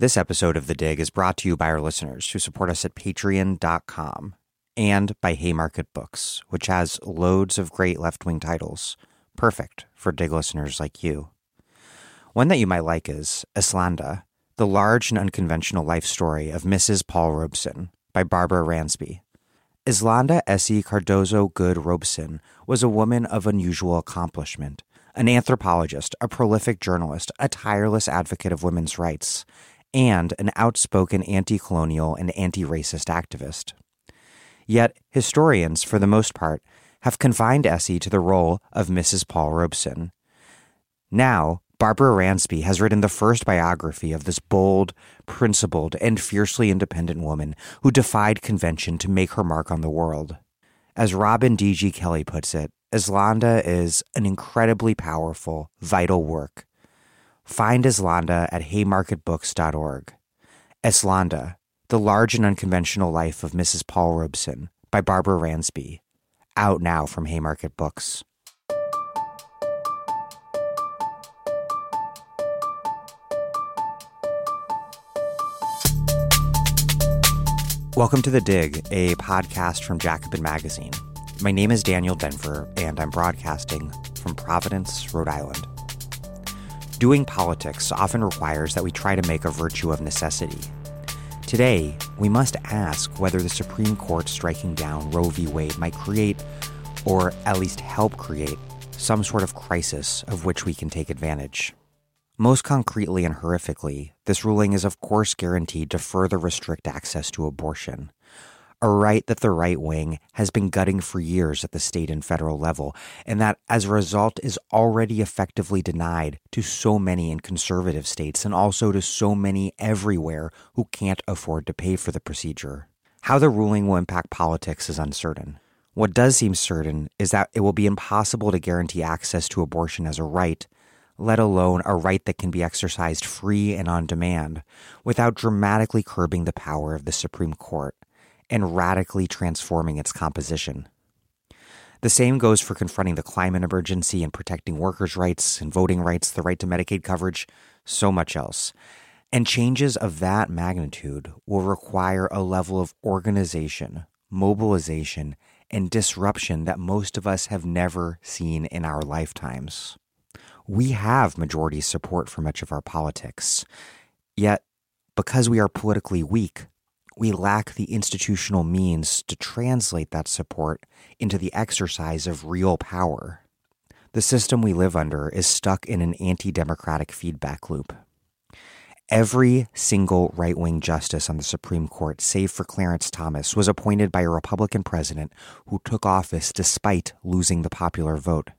This episode of The Dig is brought to you by our listeners who support us at patreon.com and by Haymarket Books, which has loads of great left wing titles, perfect for Dig listeners like you. One that you might like is Eslanda, the large and unconventional life story of Mrs. Paul Robeson by Barbara Ransby. Eslanda Essie Cardozo Goode Robeson was a woman of unusual accomplishment, an anthropologist, a prolific journalist, a tireless advocate of women's rights, and an outspoken anti colonial and anti racist activist. Yet, historians, for the most part, have confined Essie to the role of Mrs. Paul Robeson. Now, Barbara Ransby has written the first biography of this bold, principled, and fiercely independent woman who defied convention to make her mark on the world. As Robin D.G. Kelley puts it, Eslanda is an incredibly powerful, vital work Find Eslanda at haymarketbooks.org. Eslanda, The Large and Unconventional Life of Mrs. Paul Robeson by Barbara Ransby. Out now from Haymarket Books. Welcome to The Dig, a podcast from Jacobin Magazine. My name is Daniel Denvir, and I'm broadcasting from Providence, Rhode Island. Doing politics often requires that we try to make a virtue of necessity. Today, we must ask whether the Supreme Court striking down Roe v. Wade might create, or at least help create, some sort of crisis of which we can take advantage. Most concretely and horrifically, this ruling is of course guaranteed to further restrict access to abortion a right that the right wing has been gutting for years at the state and federal level, and that as a result is already effectively denied to so many in conservative states and also to so many everywhere who can't afford to pay for the procedure. How the ruling will impact politics is uncertain. What does seem certain is that it will be impossible to guarantee access to abortion as a right, let alone a right that can be exercised free and on demand, without dramatically curbing the power of the Supreme Court and radically transforming its composition. The same goes for confronting the climate emergency and protecting workers' rights and voting rights, the right to Medicaid coverage, so much else. And changes of that magnitude will require a level of organization, mobilization, and disruption that most of us have never seen in our lifetimes. We have majority support for much of our politics. Yet, because we are politically weak, we lack the institutional means to translate that support into the exercise of real power. The system we live under is stuck in an anti democratic feedback loop. Every single right wing justice on the Supreme Court, save for Clarence Thomas, was appointed by a Republican president who took office despite losing the popular vote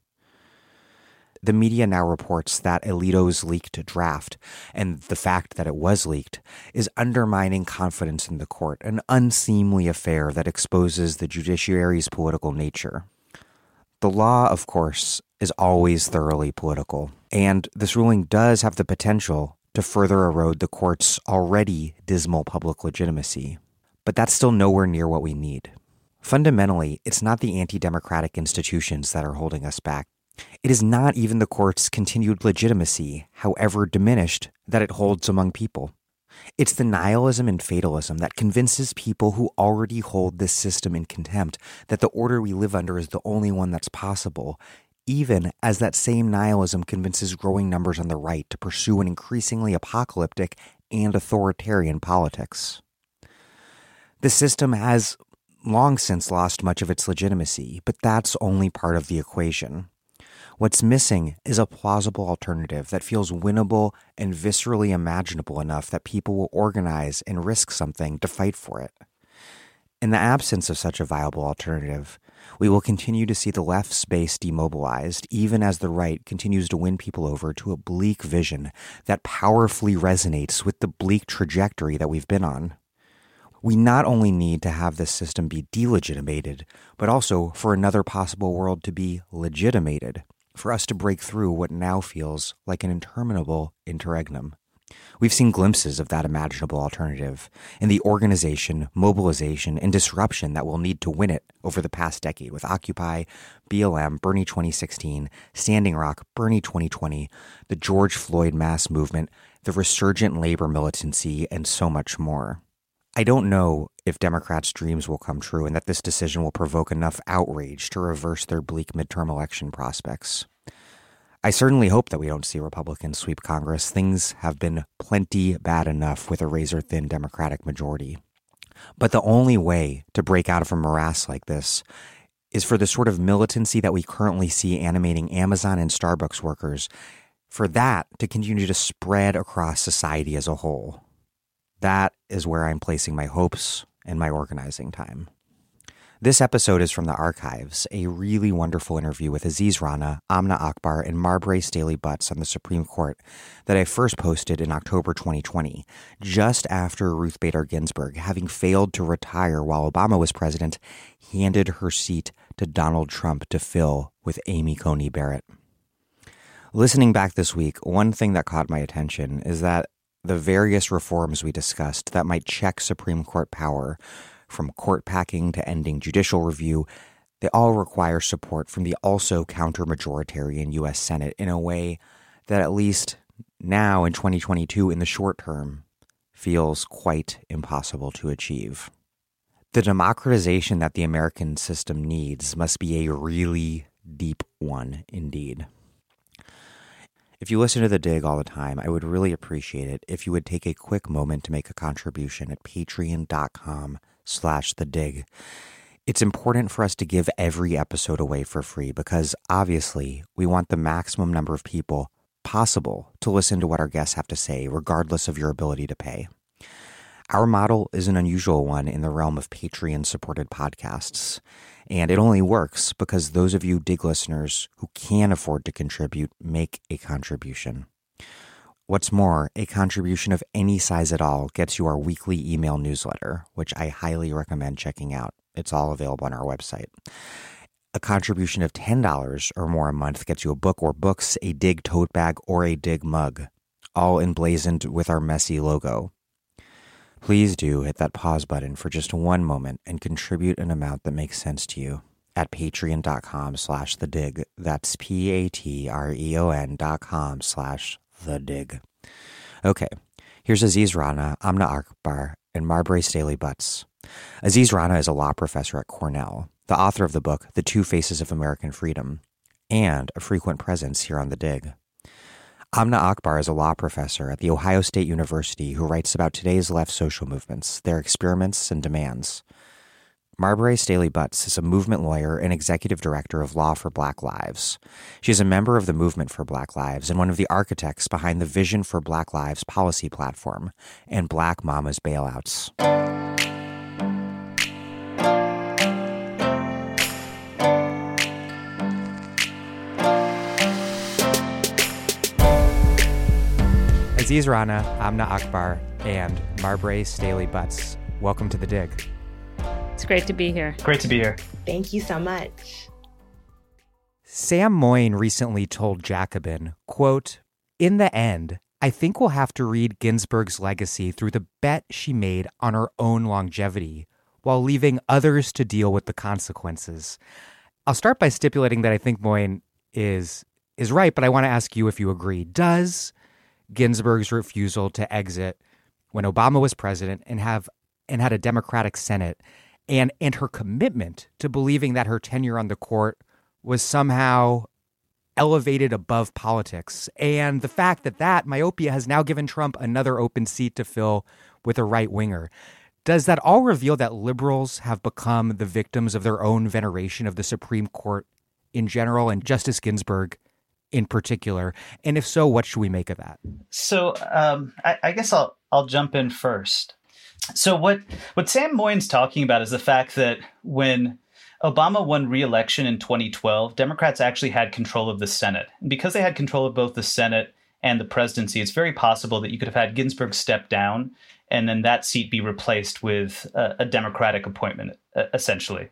the media now reports that Alito's leaked draft and the fact that it was leaked is undermining confidence in the court, an unseemly affair that exposes the judiciary's political nature. The law, of course, is always thoroughly political, and this ruling does have the potential to further erode the court's already dismal public legitimacy. But that's still nowhere near what we need. Fundamentally, it's not the anti democratic institutions that are holding us back. It is not even the court's continued legitimacy, however diminished, that it holds among people. It's the nihilism and fatalism that convinces people who already hold this system in contempt that the order we live under is the only one that's possible, even as that same nihilism convinces growing numbers on the right to pursue an increasingly apocalyptic and authoritarian politics. The system has long since lost much of its legitimacy, but that's only part of the equation. What's missing is a plausible alternative that feels winnable and viscerally imaginable enough that people will organize and risk something to fight for it. In the absence of such a viable alternative, we will continue to see the left's base demobilized, even as the right continues to win people over to a bleak vision that powerfully resonates with the bleak trajectory that we've been on. We not only need to have this system be delegitimated, but also for another possible world to be legitimated for us to break through what now feels like an interminable interregnum. We've seen glimpses of that imaginable alternative in the organization, mobilization, and disruption that will need to win it over the past decade with Occupy, BLM, Bernie 2016, Standing Rock, Bernie 2020, the George Floyd mass movement, the resurgent labor militancy, and so much more. I don't know if Democrats' dreams will come true and that this decision will provoke enough outrage to reverse their bleak midterm election prospects. I certainly hope that we don't see Republicans sweep Congress. Things have been plenty bad enough with a razor thin Democratic majority. But the only way to break out of a morass like this is for the sort of militancy that we currently see animating Amazon and Starbucks workers, for that to continue to spread across society as a whole. That is where I'm placing my hopes and my organizing time. This episode is from the archives, a really wonderful interview with Aziz Rana, Amna Akbar, and Marbre Stahly-Butts on the Supreme Court that I first posted in October 2020, just after Ruth Bader Ginsburg, having failed to retire while Obama was president, handed her seat to Donald Trump to fill with Amy Coney Barrett. Listening back this week, one thing that caught my attention is that the various reforms we discussed that might check Supreme Court power, from court packing to ending judicial review, they all require support from the also counter majoritarian U.S. Senate in a way that, at least now in 2022, in the short term, feels quite impossible to achieve. The democratization that the American system needs must be a really deep one indeed. If you listen to The Dig all the time, I would really appreciate it if you would take a quick moment to make a contribution at patreon.com slash The Dig. It's important for us to give every episode away for free because obviously we want the maximum number of people possible to listen to what our guests have to say, regardless of your ability to pay. Our model is an unusual one in the realm of Patreon supported podcasts. And it only works because those of you dig listeners who can afford to contribute make a contribution. What's more, a contribution of any size at all gets you our weekly email newsletter, which I highly recommend checking out. It's all available on our website. A contribution of $10 or more a month gets you a book or books, a dig tote bag, or a dig mug, all emblazoned with our messy logo. Please do hit that pause button for just one moment and contribute an amount that makes sense to you at patreon.com slash the dig. That's P-A-T-R-E-O-N dot com slash the dig. Okay, here's Aziz Rana, Amna Akbar, and Marbre Stahly-Butts. Aziz Rana is a law professor at Cornell, the author of the book The Two Faces of American Freedom, and a frequent presence here on the dig. Amna Akbar is a law professor at The Ohio State University who writes about today's left social movements, their experiments and demands. Marbre Stahly-Butts is a movement lawyer and executive director of Law for Black Lives. She is a member of the Movement for Black Lives and one of the architects behind the Vision for Black Lives policy platform and Black Mamas Bailouts. Aziz Rana, Amna Akbar, and Marbre Stahly-Butts. Welcome to the dig. It's great to be here. Great to be here. Thank you so much. Sam Moyn recently told Jacobin, quote, In the end, I think we'll have to read Ginsburg's legacy through the bet she made on her own longevity while leaving others to deal with the consequences. I'll start by stipulating that I think Moyn is is right, but I want to ask you if you agree. Does Ginsburg's refusal to exit when Obama was president and have and had a Democratic Senate and and her commitment to believing that her tenure on the court was somehow elevated above politics and the fact that that myopia has now given Trump another open seat to fill with a right winger. Does that all reveal that liberals have become the victims of their own veneration of the Supreme Court in general and Justice Ginsburg in particular? And if so, what should we make of that? So um, I, I, guess I'll I'll jump in first. So what what Sam Moyn's talking about is the fact that when Obama won re-election in 2012, Democrats actually had control of the Senate, and because they had control of both the Senate and the presidency, it's very possible that you could have had Ginsburg step down and then that seat be replaced with a, a Democratic appointment, essentially.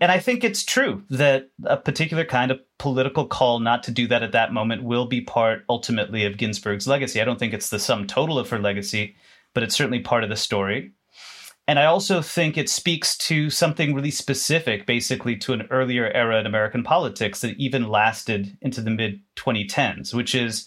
And I think it's true that a particular kind of political call not to do that at that moment will be part ultimately of Ginsburg's legacy. I don't think it's the sum total of her legacy, but it's certainly part of the story. And I also think it speaks to something really specific, basically to an earlier era in American politics that even lasted into the mid 2010s, which is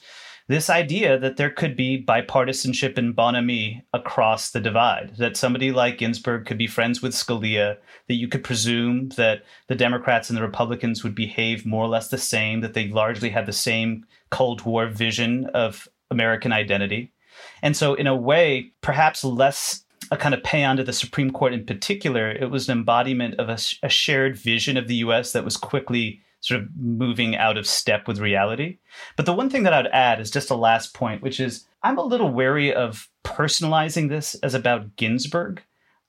this idea that there could be bipartisanship and bonhomie across the divide, that somebody like Ginsburg could be friends with Scalia, that you could presume that the Democrats and the Republicans would behave more or less the same, that they largely had the same Cold War vision of American identity. And so, in a way, perhaps less a kind of pay on to the Supreme Court in particular, it was an embodiment of a, a shared vision of the US that was quickly sort of moving out of step with reality. But the one thing that I'd add is just a last point, which is I'm a little wary of personalizing this as about Ginsburg.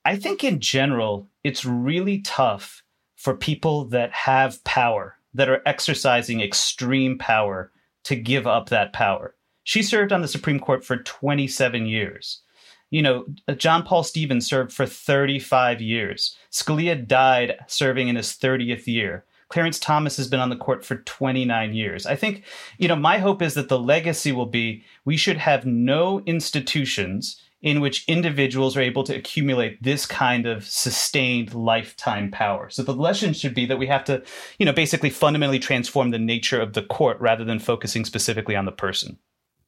I think in general, it's really tough for people that have power, that are exercising extreme power, to give up that power. She served on the Supreme Court for 27 years. You know, John Paul Stevens served for 35 years. Scalia died serving in his 30th year. Clarence Thomas has been on the court for 29 years. I think, you know, my hope is that the legacy will be we should have no institutions in which individuals are able to accumulate this kind of sustained lifetime power. So the lesson should be that we have to, you know, basically fundamentally transform the nature of the court rather than focusing specifically on the person.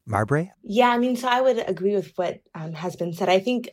Marbre? Yeah, I mean, so I would agree with what um, has been said. I think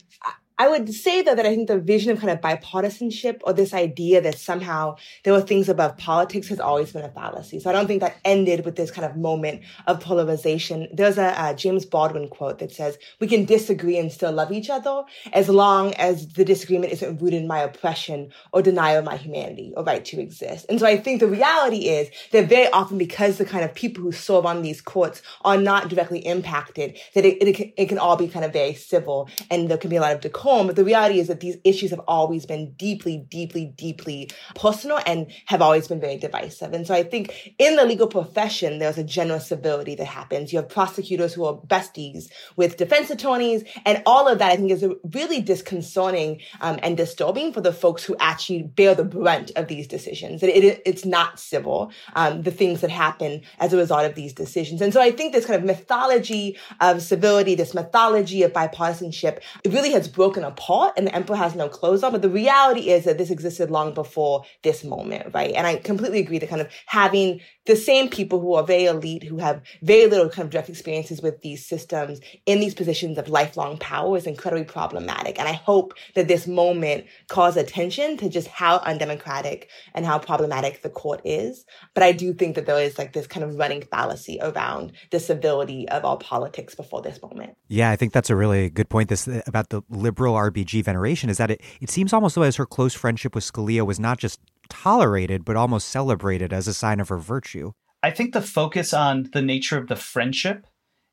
I would say though that I think the vision of kind of bipartisanship or this idea that somehow there were things above politics has always been a fallacy. So I don't think that ended with this kind of moment of polarization. There's a, a James Baldwin quote that says, we can disagree and still love each other as long as the disagreement isn't rooted in my oppression or denial of my humanity or right to exist. And so I think the reality is that very often because the kind of people who serve on these courts are not directly impacted, that it, it, it can all be kind of very civil and there can be a lot of decorum home. But the reality is that these issues have always been deeply, deeply, deeply personal and have always been very divisive. And so I think in the legal profession, there's a general civility that happens. You have prosecutors who are besties with defense attorneys, and all of that I think is really disconcerting um, and disturbing for the folks who actually bear the brunt of these decisions. It, it, it's not civil, um, the things that happen as a result of these decisions. And so I think this kind of mythology of civility, this mythology of bipartisanship, it really has broken broken apart and the emperor has no clothes on. But the reality is that this existed long before this moment, right? And I completely agree that kind of having the same people who are very elite, who have very little kind of direct experiences with these systems in these positions of lifelong power is incredibly problematic. And I hope that this moment calls attention to just how undemocratic and how problematic the court is. But I do think that there is like this kind of running fallacy around the civility of our politics before this moment. Yeah, I think that's a really good point. This uh, about the liberal RBG veneration is that it, it seems almost as her close friendship with Scalia was not just tolerated, but almost celebrated as a sign of her virtue. I think the focus on the nature of the friendship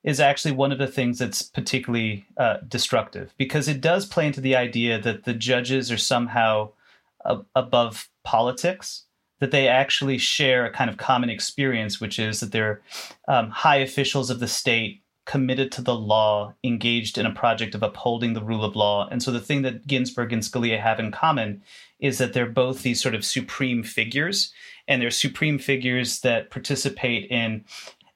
is actually one of the things that's particularly uh, destructive because it does play into the idea that the judges are somehow a- above politics, that they actually share a kind of common experience, which is that they're um, high officials of the state committed to the law, engaged in a project of upholding the rule of law. And so the thing that Ginsburg and Scalia have in common is that they're both these sort of supreme figures, and they're supreme figures that participate in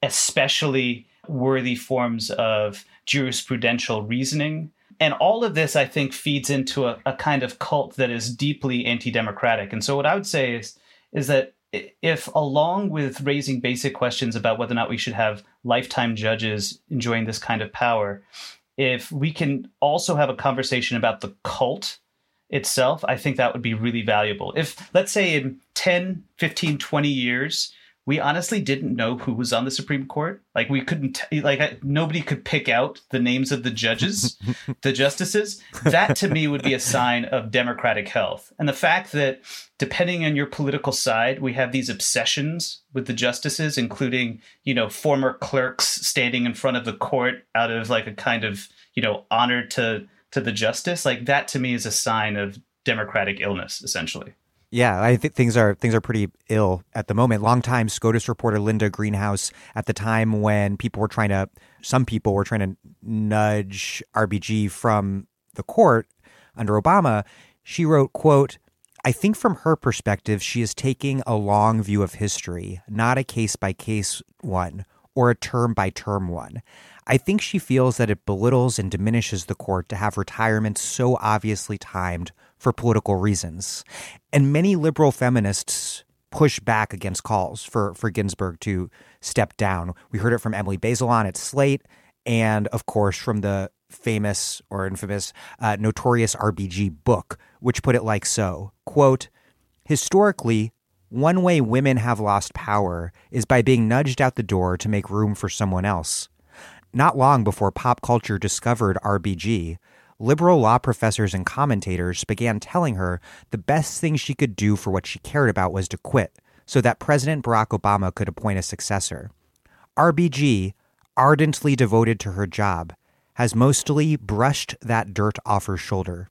especially worthy forms of jurisprudential reasoning. And all of this, I think, feeds into a, a kind of cult that is deeply anti democratic. And so, what I would say is, is that if along with raising basic questions about whether or not we should have lifetime judges enjoying this kind of power, if we can also have a conversation about the cult itself, I think that would be really valuable. If, let's say, in 10, 15, 20 years, we honestly didn't know who was on the Supreme Court. Like we couldn't, like nobody could pick out the names of the judges, the justices. That to me would be a sign of democratic health. And the fact that depending on your political side, we have these obsessions with the justices, including, you know, former clerks standing in front of the court out of like a kind of, you know, honor to to the justice. Like that to me is a sign of democratic illness, essentially. Yeah, I think things are things are pretty ill at the moment. Longtime SCOTUS reporter Linda Greenhouse, at the time when people were trying to, some people were trying to nudge RBG from the court under Obama, she wrote, "quote I think from her perspective, she is taking a long view of history, not a case by case one or a term by term one. I think she feels that it belittles and diminishes the court to have retirement so obviously timed for political reasons. And many liberal feminists push back against calls for, for Ginsburg to step down. We heard it from Emily Bazelon at Slate, and of course from the famous or infamous uh, Notorious RBG book, which put it like so quote, Historically, one way women have lost power is by being nudged out the door to make room for someone else. Not long before pop culture discovered RBG, liberal law professors and commentators began telling her the best thing she could do for what she cared about was to quit so that President Barack Obama could appoint a successor. RBG, ardently devoted to her job, has mostly brushed that dirt off her shoulder.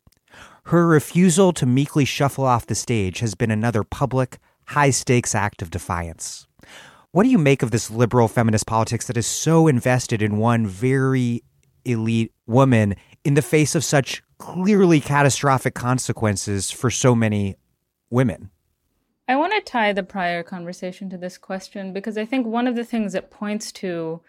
Her refusal to meekly shuffle off the stage has been another public, high stakes act of defiance. What do you make of this liberal feminist politics that is so invested in one very elite woman in the face of such clearly catastrophic consequences for so many women? I want to tie the prior conversation to this question because I think one of the things it points to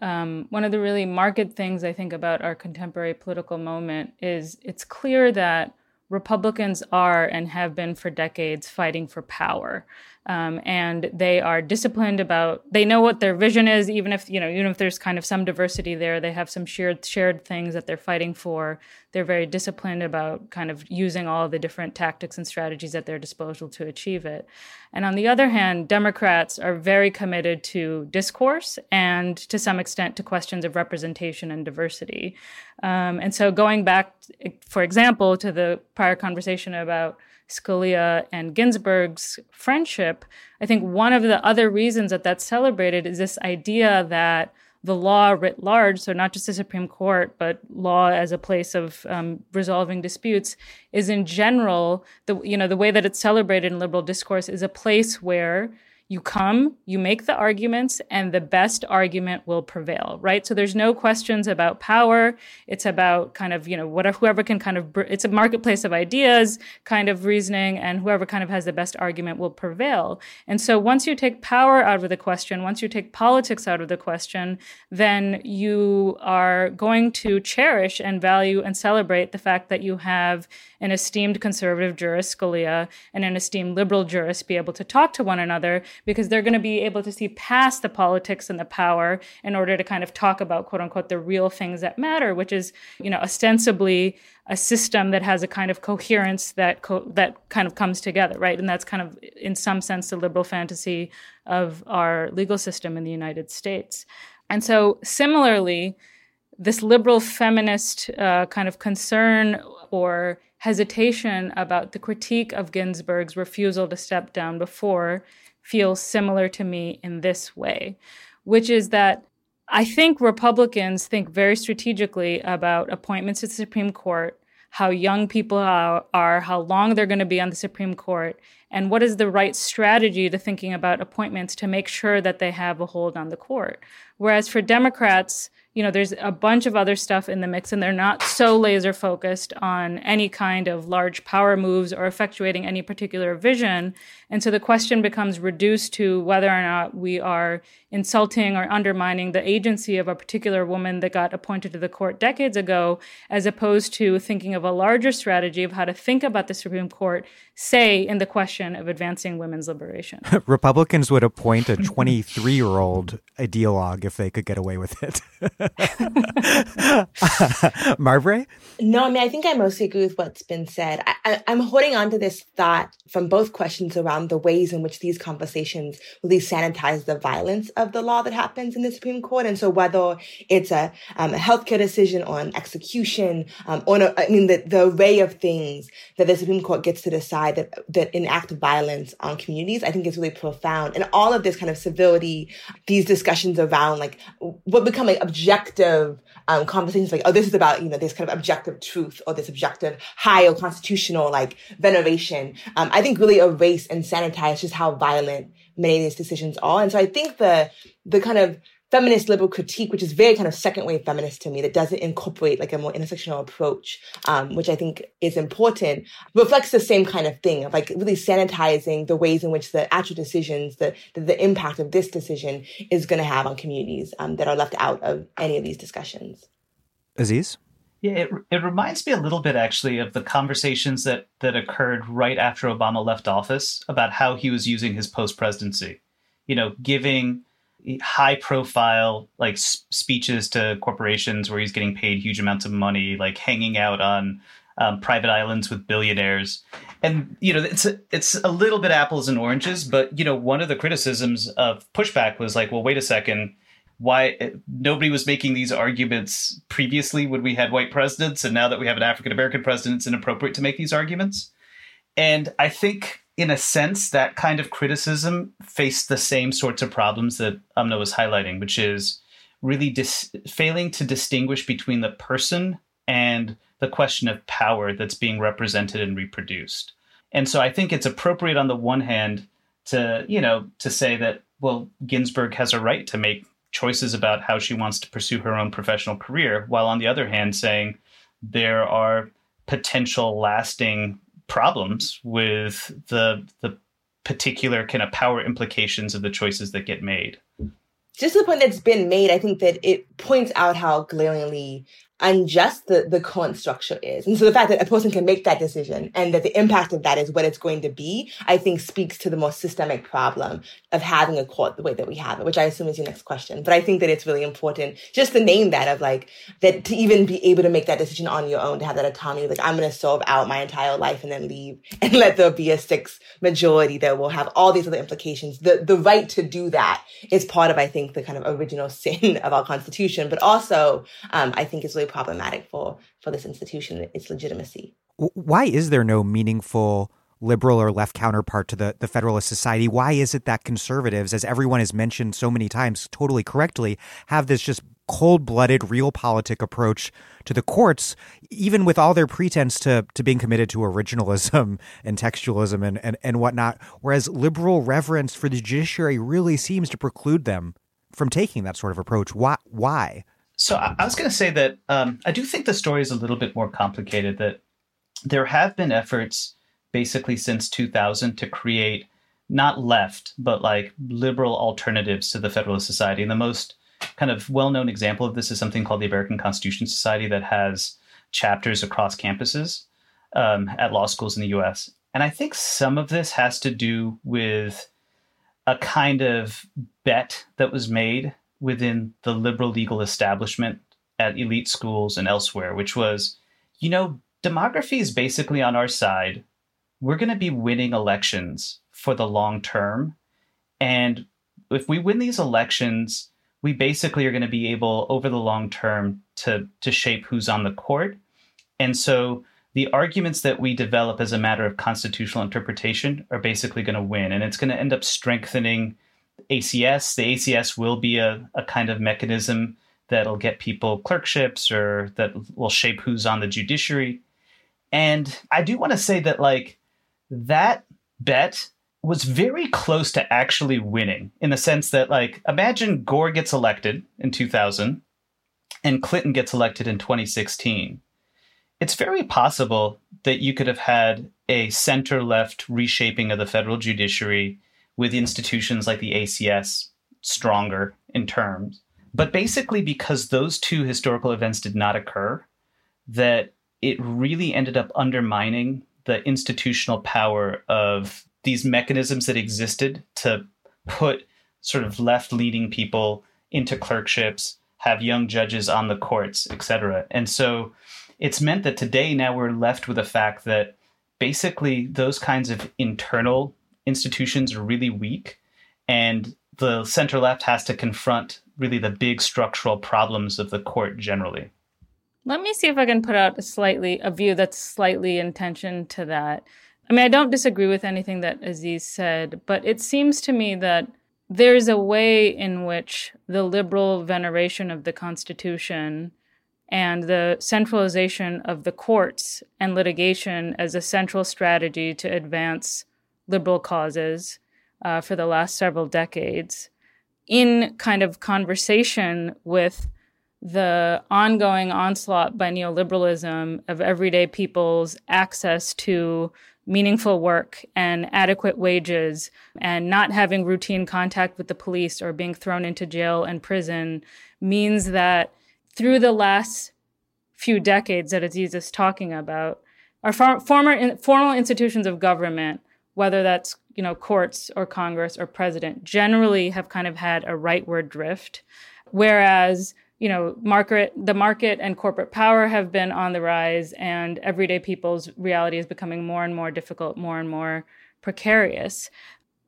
um, one of the really marked things I think about our contemporary political moment is it's clear that Republicans are and have been for decades fighting for power. Um, and they are disciplined about they know what their vision is even if you know even if there's kind of some diversity there they have some shared shared things that they're fighting for. They're very disciplined about kind of using all the different tactics and strategies at their disposal to achieve it. And on the other hand democrats are very committed to discourse and to some extent to questions of representation and diversity. Um, and so going back for example to the prior conversation about Scalia and Ginsburg's friendship, I think one of the other reasons that that's celebrated is this idea that the law writ large, so not just the Supreme Court, but law as a place of um, resolving disputes, is in general the you know the way that it's celebrated in liberal discourse is a place where you come, you make the arguments, and the best argument will prevail, right? So there's no questions about power. It's about kind of, you know, whatever, whoever can kind of, it's a marketplace of ideas kind of reasoning, and whoever kind of has the best argument will prevail. And so once you take power out of the question, once you take politics out of the question, then you are going to cherish and value and celebrate the fact that you have an esteemed conservative jurist, Scalia, and an esteemed liberal jurist be able to talk to one another because they're going to be able to see past the politics and the power in order to kind of talk about quote unquote the real things that matter, which is, you know, ostensibly a system that has a kind of coherence that co- that kind of comes together, right? And that's kind of, in some sense, the liberal fantasy of our legal system in the United States. And so, similarly, this liberal feminist uh, kind of concern or hesitation about the critique of Ginsburg's refusal to step down before feels similar to me in this way, which is that I think Republicans think very strategically about appointments to the Supreme Court, how young people are, how long they're going to be on the Supreme Court, and what is the right strategy to thinking about appointments to make sure that they have a hold on the court. Whereas for Democrats, you know, there's a bunch of other stuff in the mix, and they're not so laser focused on any kind of large power moves or effectuating any particular vision. And so the question becomes reduced to whether or not we are insulting or undermining the agency of a particular woman that got appointed to the court decades ago, as opposed to thinking of a larger strategy of how to think about the Supreme Court, say, in the question of advancing women's liberation. Republicans would appoint a 23 year old ideologue if they could get away with it. Marbre? No, I mean, I think I mostly agree with what's been said. I, am holding on to this thought from both questions around the ways in which these conversations really sanitize the violence of the law that happens in the Supreme Court. And so whether it's a, um, a healthcare decision or an execution, um, or no, I mean, the, the array of things that the Supreme Court gets to decide that, that enact violence on communities, I think is really profound. And all of this kind of civility, these discussions around like what become like objective um, conversations like, oh, this is about, you know, this kind of objective truth or this objective high or constitutional like veneration, um, I think really erase and sanitize just how violent many of these decisions are. And so I think the, the kind of feminist liberal critique, which is very kind of second wave feminist to me, that doesn't incorporate like a more intersectional approach, um, which I think is important, reflects the same kind of thing of like really sanitizing the ways in which the actual decisions, the the, the impact of this decision is going to have on communities um, that are left out of any of these discussions. Aziz. Yeah, it, it reminds me a little bit actually of the conversations that that occurred right after Obama left office about how he was using his post presidency. You know, giving high profile like speeches to corporations where he's getting paid huge amounts of money, like hanging out on um, private islands with billionaires. And you know, it's a, it's a little bit apples and oranges, but you know, one of the criticisms of pushback was like, well, wait a second, why nobody was making these arguments previously when we had white presidents, and now that we have an African American president, it's inappropriate to make these arguments. And I think, in a sense, that kind of criticism faced the same sorts of problems that Amna was highlighting, which is really dis- failing to distinguish between the person and the question of power that's being represented and reproduced. And so I think it's appropriate on the one hand to, you know, to say that, well, Ginsburg has a right to make choices about how she wants to pursue her own professional career, while on the other hand saying there are potential lasting problems with the the particular kind of power implications of the choices that get made. Just the point that's been made, I think that it points out how glaringly unjust the, the current structure is. And so the fact that a person can make that decision and that the impact of that is what it's going to be, I think speaks to the more systemic problem of having a court the way that we have it, which I assume is your next question. But I think that it's really important just to name that of like, that to even be able to make that decision on your own, to have that autonomy, like I'm going to serve out my entire life and then leave and let there be a six majority that will have all these other implications. The, the right to do that is part of, I think, the kind of original sin of our constitution, but also, um, I think is really problematic for for this institution, its legitimacy. Why is there no meaningful liberal or left counterpart to the, the Federalist Society? Why is it that conservatives, as everyone has mentioned so many times, totally correctly, have this just cold blooded, realpolitik approach to the courts, even with all their pretense to, to being committed to originalism and textualism and, and, and whatnot, whereas liberal reverence for the judiciary really seems to preclude them from taking that sort of approach. Why? Why? So I, was going to say that um, I do think the story is a little bit more complicated. That there have been efforts basically since 2000 to create not left but like liberal alternatives to the Federalist Society. And the most kind of well-known example of this is something called the American Constitution Society that has chapters across campuses um, at law schools in the U.S. And I think some of this has to do with a kind of bet that was made within the liberal legal establishment at elite schools and elsewhere, which was, you know, demography is basically on our side. We're going to be winning elections for the long term. And if we win these elections, we basically are going to be able, over the long term, to, to shape who's on the court. And so the arguments that we develop as a matter of constitutional interpretation are basically going to win. And it's going to end up strengthening ACS. The ACS will be a, a kind of mechanism that'll get people clerkships or that will shape who's on the judiciary. And I do want to say that, like, that bet was very close to actually winning in the sense that, like, imagine Gore gets elected in 2000 and Clinton gets elected in 2016. It's very possible that you could have had a center left reshaping of the federal judiciary with institutions like the ACS stronger in terms. But basically, because those two historical events did not occur, that it really ended up undermining the institutional power of these mechanisms that existed to put sort of left leaning people into clerkships, have young judges on the courts, etc. And so it's meant that today now we're left with the fact that basically those kinds of internal institutions are really weak and the center left has to confront really the big structural problems of the court generally. Let me see if I can put out a slightly a view that's slightly in tension to that. I mean, I don't disagree with anything that Aziz said, but it seems to me that there's a way in which the liberal veneration of the Constitution and the centralization of the courts and litigation as a central strategy to advance liberal causes uh, for the last several decades in kind of conversation with the ongoing onslaught by neoliberalism of everyday people's access to meaningful work and adequate wages and not having routine contact with the police or being thrown into jail and prison means that through the last few decades that Aziz is talking about, our former in, formal institutions of government, whether that's you know courts or Congress or president, generally have kind of had a rightward drift, whereas you know market the market and corporate power have been on the rise, and everyday people's reality is becoming more and more difficult, more and more precarious.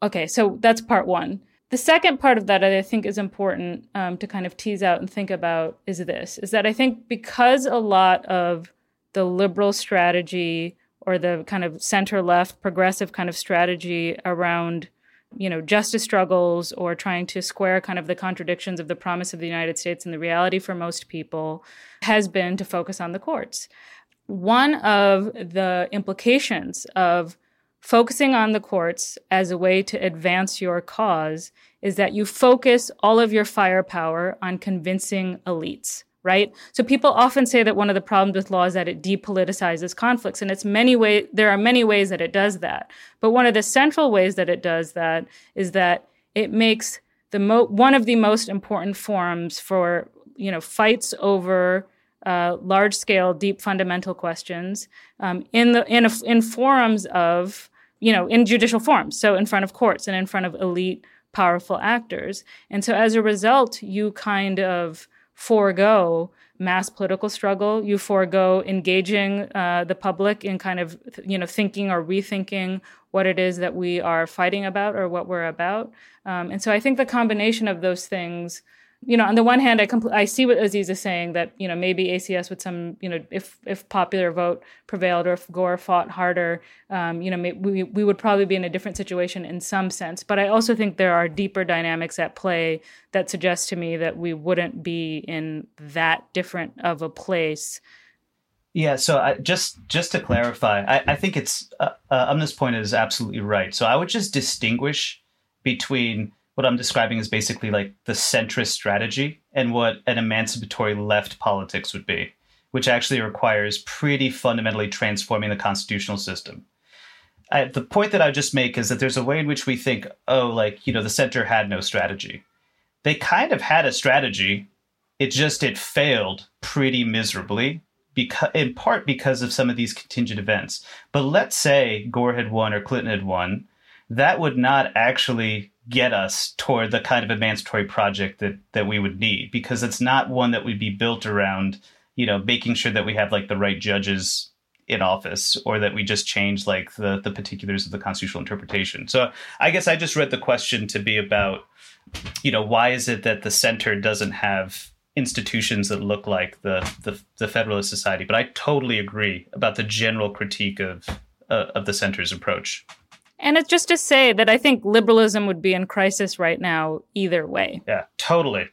Okay, so that's part one. The second part of that I think is important um, to kind of tease out and think about is this: is that I think because a lot of the liberal strategy or the kind of center left progressive kind of strategy around you know justice struggles or trying to square kind of the contradictions of the promise of the United States and the reality for most people has been to focus on the courts. One of the implications of focusing on the courts as a way to advance your cause is that you focus all of your firepower on convincing elites right? So people often say that one of the problems with law is that it depoliticizes conflicts, and it's many way there are many ways that it does that. But one of the central ways that it does that is that it makes the mo- one of the most important forums for you know fights over uh, large scale, deep fundamental questions um, in the in a, in forums of you know in judicial forums, so in front of courts and in front of elite powerful actors. And so as a result, you kind of forego mass political struggle. You forego engaging uh, the public in kind of you know thinking or rethinking what it is that we are fighting about or what we're about. Um, and so I think the combination of those things you know, on the one hand, I compl- I see what Aziz is saying that you know maybe ACS would some you know if if popular vote prevailed or if Gore fought harder, um, you know may- we we would probably be in a different situation in some sense. But I also think there are deeper dynamics at play that suggest to me that we wouldn't be in that different of a place. Yeah. So I, just just to clarify, I, I think it's uh, uh, this point is absolutely right. So I would just distinguish between what I'm describing is basically like the centrist strategy and what an emancipatory left politics would be, which actually requires pretty fundamentally transforming the constitutional system. I, the point that I just make is that there's a way in which we think, oh, like, you know, the center had no strategy. They kind of had a strategy. It just it failed pretty miserably because in part because of some of these contingent events. But let's say Gore had won or Clinton had won, that would not actually get us toward the kind of emancipatory project that that we would need because it's not one that would be built around you know making sure that we have like the right judges in office or that we just change like the the particulars of the constitutional interpretation. So i guess i just read the question to be about you know why is it that the center doesn't have institutions that look like the the, the federalist society? But i totally agree about the general critique of uh, of the center's approach and it's just to say that I think liberalism would be in crisis right now either way. Yeah, totally.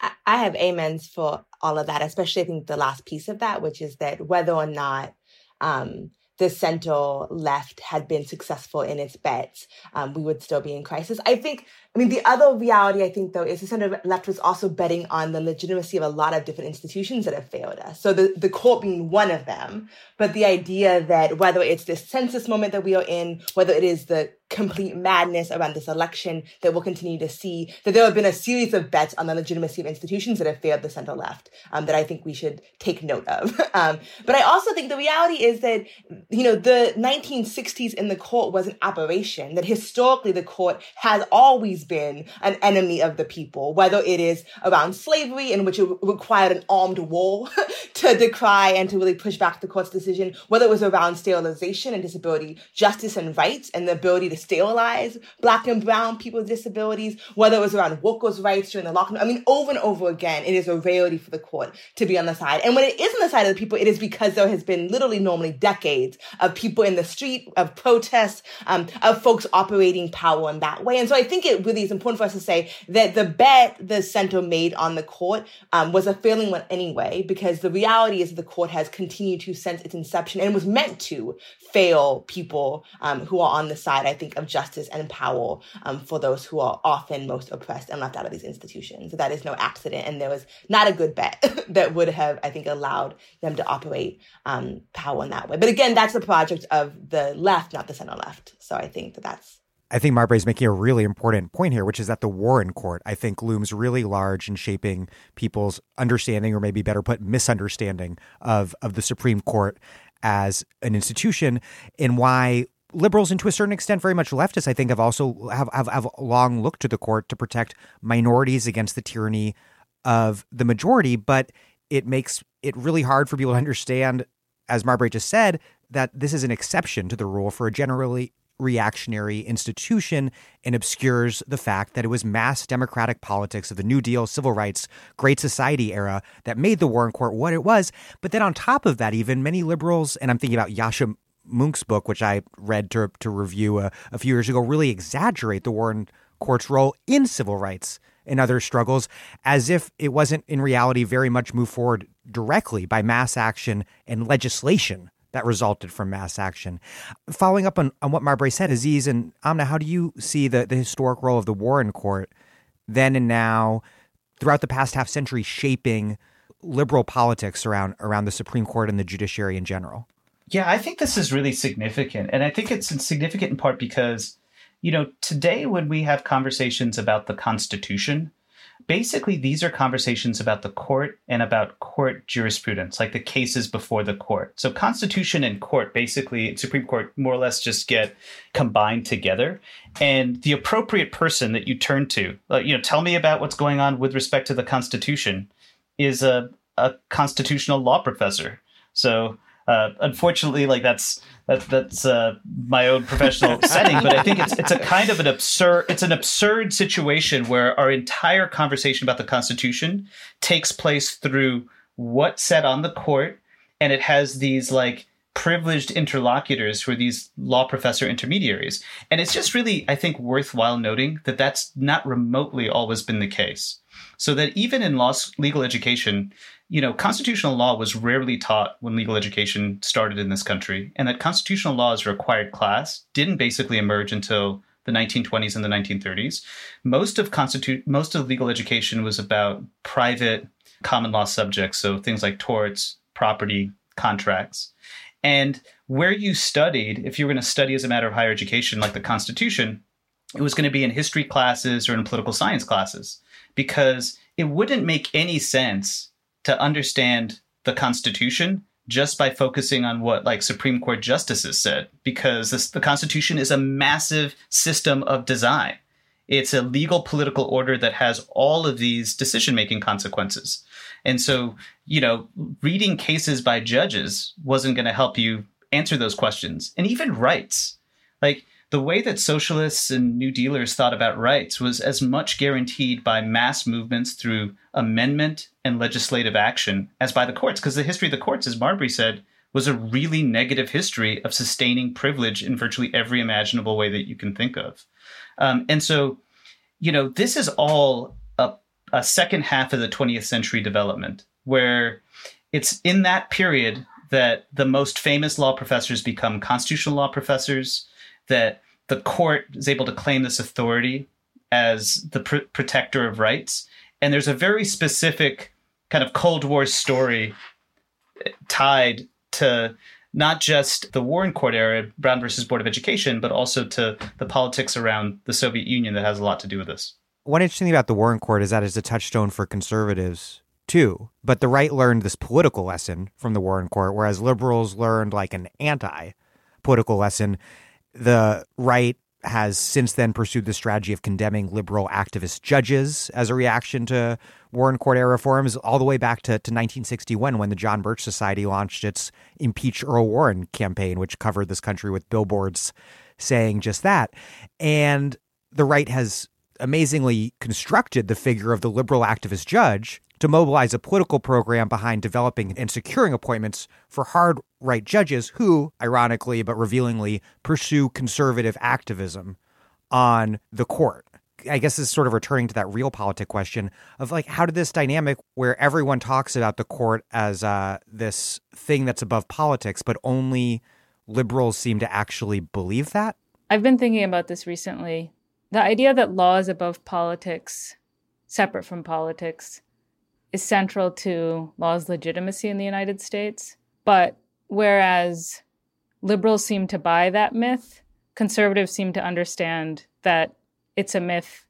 I have amens for all of that, especially I think the last piece of that, which is that whether or not um, the center left had been successful in its bets, um, we would still be in crisis. I think I mean, the other reality I think though is the center left was also betting on the legitimacy of a lot of different institutions that have failed us. So the, the court being one of them, but the idea that whether it's this census moment that we are in, whether it is the complete madness around this election that we'll continue to see, that there have been a series of bets on the legitimacy of institutions that have failed the center left um, that I think we should take note of. um, but I also think the reality is that, you know, the 1960s in the court was an aberration, that historically the court has always been an enemy of the people, whether it is around slavery, in which it required an armed war to decry and to really push back the court's decision, whether it was around sterilization and disability justice and rights and the ability to sterilize black and brown people with disabilities, whether it was around workers' rights during the lockdown. I mean, over and over again, it is a rarity for the court to be on the side. And when it is on the side of the people, it is because there has been literally normally decades of people in the street, of protests, um, of folks operating power in that way. And so I think it really is important for us to say that the bet the center made on the court um, was a failing one anyway, because the reality is the court has continued to, since its inception, and was meant to fail people um, who are on the side, I think, of justice and power um, for those who are often most oppressed and left out of these institutions. That is no accident, and there was not a good bet that would have, I think, allowed them to operate um, power in that way. But again, that's the project of the left, not the center left. So I think that that's I think Marbre's making a really important point here, which is that the Warren Court, I think, looms really large in shaping people's understanding, or maybe better put, misunderstanding of, of the Supreme Court as an institution and why liberals and to a certain extent very much leftists i think have also have, have, have long looked to the court to protect minorities against the tyranny of the majority. But it makes it really hard for people to understand as marbre just said that this is an exception to the rule for a generally reactionary institution and obscures the fact that it was mass democratic politics of the New Deal, civil rights, Great Society era that made the Warren Court what it was. But then on top of that, even many liberals, and I'm thinking about Yascha Mounk's book, which I read to, to review a, a few years ago, really exaggerate the Warren Court's role in civil rights and other struggles as if it wasn't in reality very much moved forward directly by mass action and legislation that resulted from mass action. Following up on, on what Marbre said, Aziz and Amna, how do you see the, the historic role of the Warren Court then and now throughout the past half century shaping liberal politics around around the Supreme Court and the judiciary in general? Yeah, I think this is really significant. And I think it's significant in part because, you know, today when we have conversations about the Constitution, basically these are conversations about the court and about court jurisprudence, like the cases before the court. So Constitution and court, basically Supreme Court more or less just get combined together. And the appropriate person that you turn to, you know, tell me about what's going on with respect to the Constitution is a, a constitutional law professor. So uh, unfortunately, like that's that's that's uh, my own professional setting, but I think it's it's a kind of an absurd it's an absurd situation where our entire conversation about the Constitution takes place through what's said on the court, and it has these like privileged interlocutors who are these law professor intermediaries, and it's just really I think worthwhile noting that that's not remotely always been the case. So that even in law legal education, you know, constitutional law was rarely taught when legal education started in this country, and that constitutional law as a required class didn't basically emerge until the 1920s and the 1930s. Most of constitute most of legal education was about private common law subjects, so things like torts, property, contracts. And where you studied, if you were going to study as a matter of higher education, like the Constitution, it was going to be in history classes or in political science classes because it wouldn't make any sense to understand the Constitution just by focusing on what like Supreme Court justices said, because this, the Constitution is a massive system of design. It's a legal political order that has all of these decision making consequences. And so, you know, reading cases by judges wasn't going to help you answer those questions. And even rights. Like, the way that socialists and New Dealers thought about rights was as much guaranteed by mass movements through amendment and legislative action as by the courts. Because the history of the courts, as Marbre said, was a really negative history of sustaining privilege in virtually every imaginable way that you can think of. Um, and so, you know, this is all a, a second half of the 20th century development where it's in that period that the most famous law professors become constitutional law professors that the court is able to claim this authority as the pr- protector of rights. And there's a very specific kind of Cold War story eh, tied to not just the Warren Court era, Brown versus Board of Education, but also to the politics around the Soviet Union that has a lot to do with this. One interesting thing about the Warren Court is that it's a touchstone for conservatives too. But the right learned this political lesson from the Warren Court, whereas liberals learned like an anti political lesson. The right has since then pursued the strategy of condemning liberal activist judges as a reaction to Warren Court era reforms, all the way back to, to 1961 when the John Birch Society launched its Impeach Earl Warren campaign, which covered this country with billboards saying just that. And the right has amazingly constructed the figure of the liberal activist judge to mobilize a political program behind developing and securing appointments for hard right judges who, ironically but revealingly, pursue conservative activism on the court. I guess is sort of returning to that realpolitik question of like, how did this dynamic where everyone talks about the court as uh, this thing that's above politics, but only liberals seem to actually believe that? I've been thinking about this recently. The idea that law is above politics, separate from politics, is central to law's legitimacy in the United States. But whereas liberals seem to buy that myth, conservatives seem to understand that it's a myth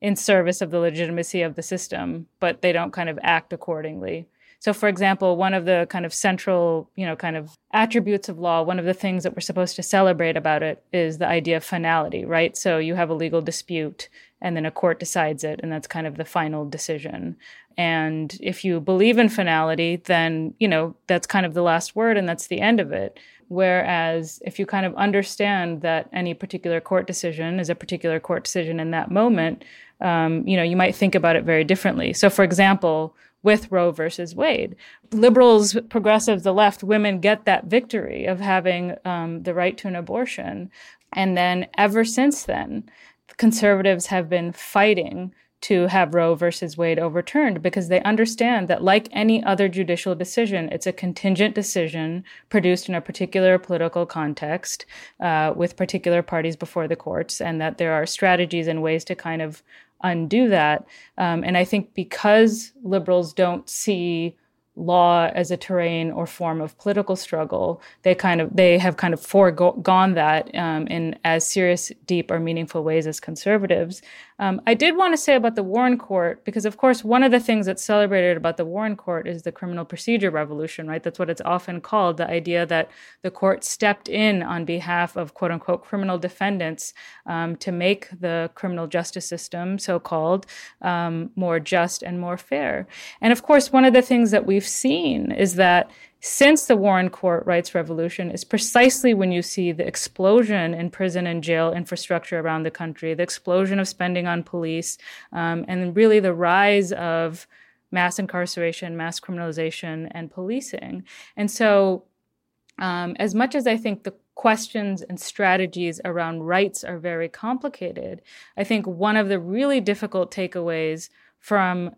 in service of the legitimacy of the system, but they don't kind of act accordingly. So, for example, one of the kind of central, you know, kind of attributes of law, one of the things that we're supposed to celebrate about it is the idea of finality, right? So you have a legal dispute and then a court decides it, and that's kind of the final decision. And if you believe in finality, then, you know, that's kind of the last word and that's the end of it. Whereas if you kind of understand that any particular court decision is a particular court decision in that moment, um, you know, you might think about it very differently. So, for example, with Roe versus Wade. Liberals, progressives, the left, women get that victory of having um, the right to an abortion. And then ever since then, conservatives have been fighting to have Roe versus Wade overturned because they understand that, like any other judicial decision, it's a contingent decision produced in a particular political context uh, with particular parties before the courts, and that there are strategies and ways to kind of undo that. Um, and I think because liberals don't see law as a terrain or form of political struggle, they kind of they have kind of foregone that um, in as serious, deep, or meaningful ways as conservatives. Um, I did want to say about the Warren Court because, of course, one of the things that's celebrated about the Warren Court is the criminal procedure revolution, right? That's what it's often called the idea that the court stepped in on behalf of quote unquote criminal defendants um, to make the criminal justice system, so called, um, more just and more fair. And of course, one of the things that we've seen is that since the Warren Court rights revolution is precisely when you see the explosion in prison and jail infrastructure around the country, the explosion of spending on police, um, and really the rise of mass incarceration, mass criminalization, and policing. And so, um, as much as I think the questions and strategies around rights are very complicated, I think one of the really difficult takeaways from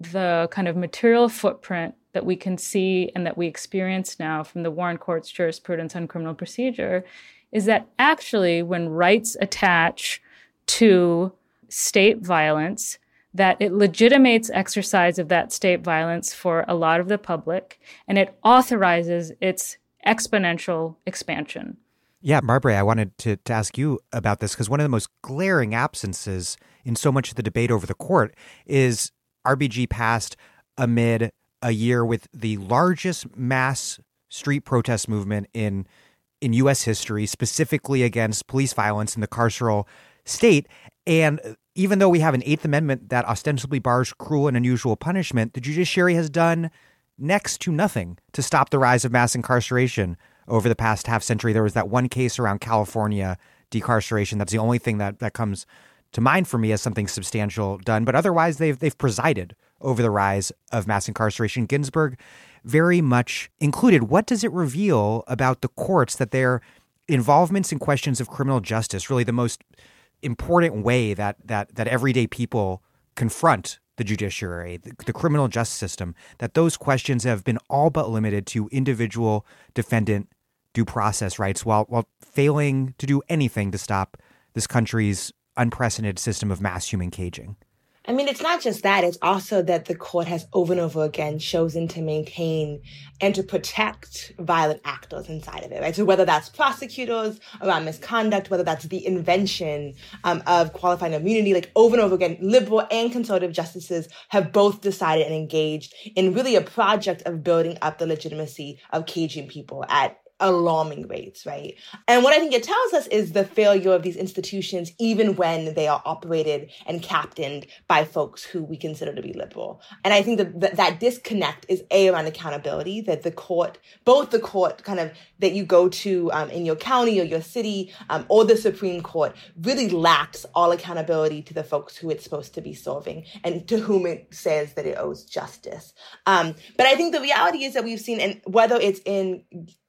the kind of material footprint that we can see and that we experience now from the Warren Court's jurisprudence on criminal procedure is that actually, when rights attach to state violence, that it legitimates exercise of that state violence for a lot of the public and it authorizes its exponential expansion. Yeah, Marbre, I wanted to, to ask you about this because one of the most glaring absences in so much of the debate over the court is RBG passed amid a year with the largest mass street protest movement in in U.S. history, specifically against police violence in the carceral state. And even though we have an Eighth Amendment that ostensibly bars cruel and unusual punishment, the judiciary has done next to nothing to stop the rise of mass incarceration over the past half century. There was that one case around California decarceration. That's the only thing that, that comes to mind for me as something substantial done. But otherwise, they've they've presided over the rise of mass incarceration. Ginsburg very much included. What does it reveal about the courts that their involvements in questions of criminal justice, really the most important way that that that everyday people confront the judiciary, the, the, criminal justice system, that those questions have been all but limited to individual defendant due process rights while while failing to do anything to stop this country's unprecedented system of mass human caging. I mean, it's not just that, it's also that the court has over and over again chosen to maintain and to protect violent actors inside of it, right? So whether that's prosecutors around misconduct, whether that's the invention um, of qualifying immunity, like over and over again, liberal and conservative justices have both decided and engaged in really a project of building up the legitimacy of caging people at alarming rates, right? And what I think it tells us is the failure of these institutions, even when they are operated and captained by folks who we consider to be liberal. And I think that that, disconnect is A, around accountability, that the court, both the court kind of that you go to um, in your county or your city um, or the Supreme Court really lacks all accountability to the folks who it's supposed to be serving and to whom it says that it owes justice. Um, but I think the reality is that we've seen, and whether it's in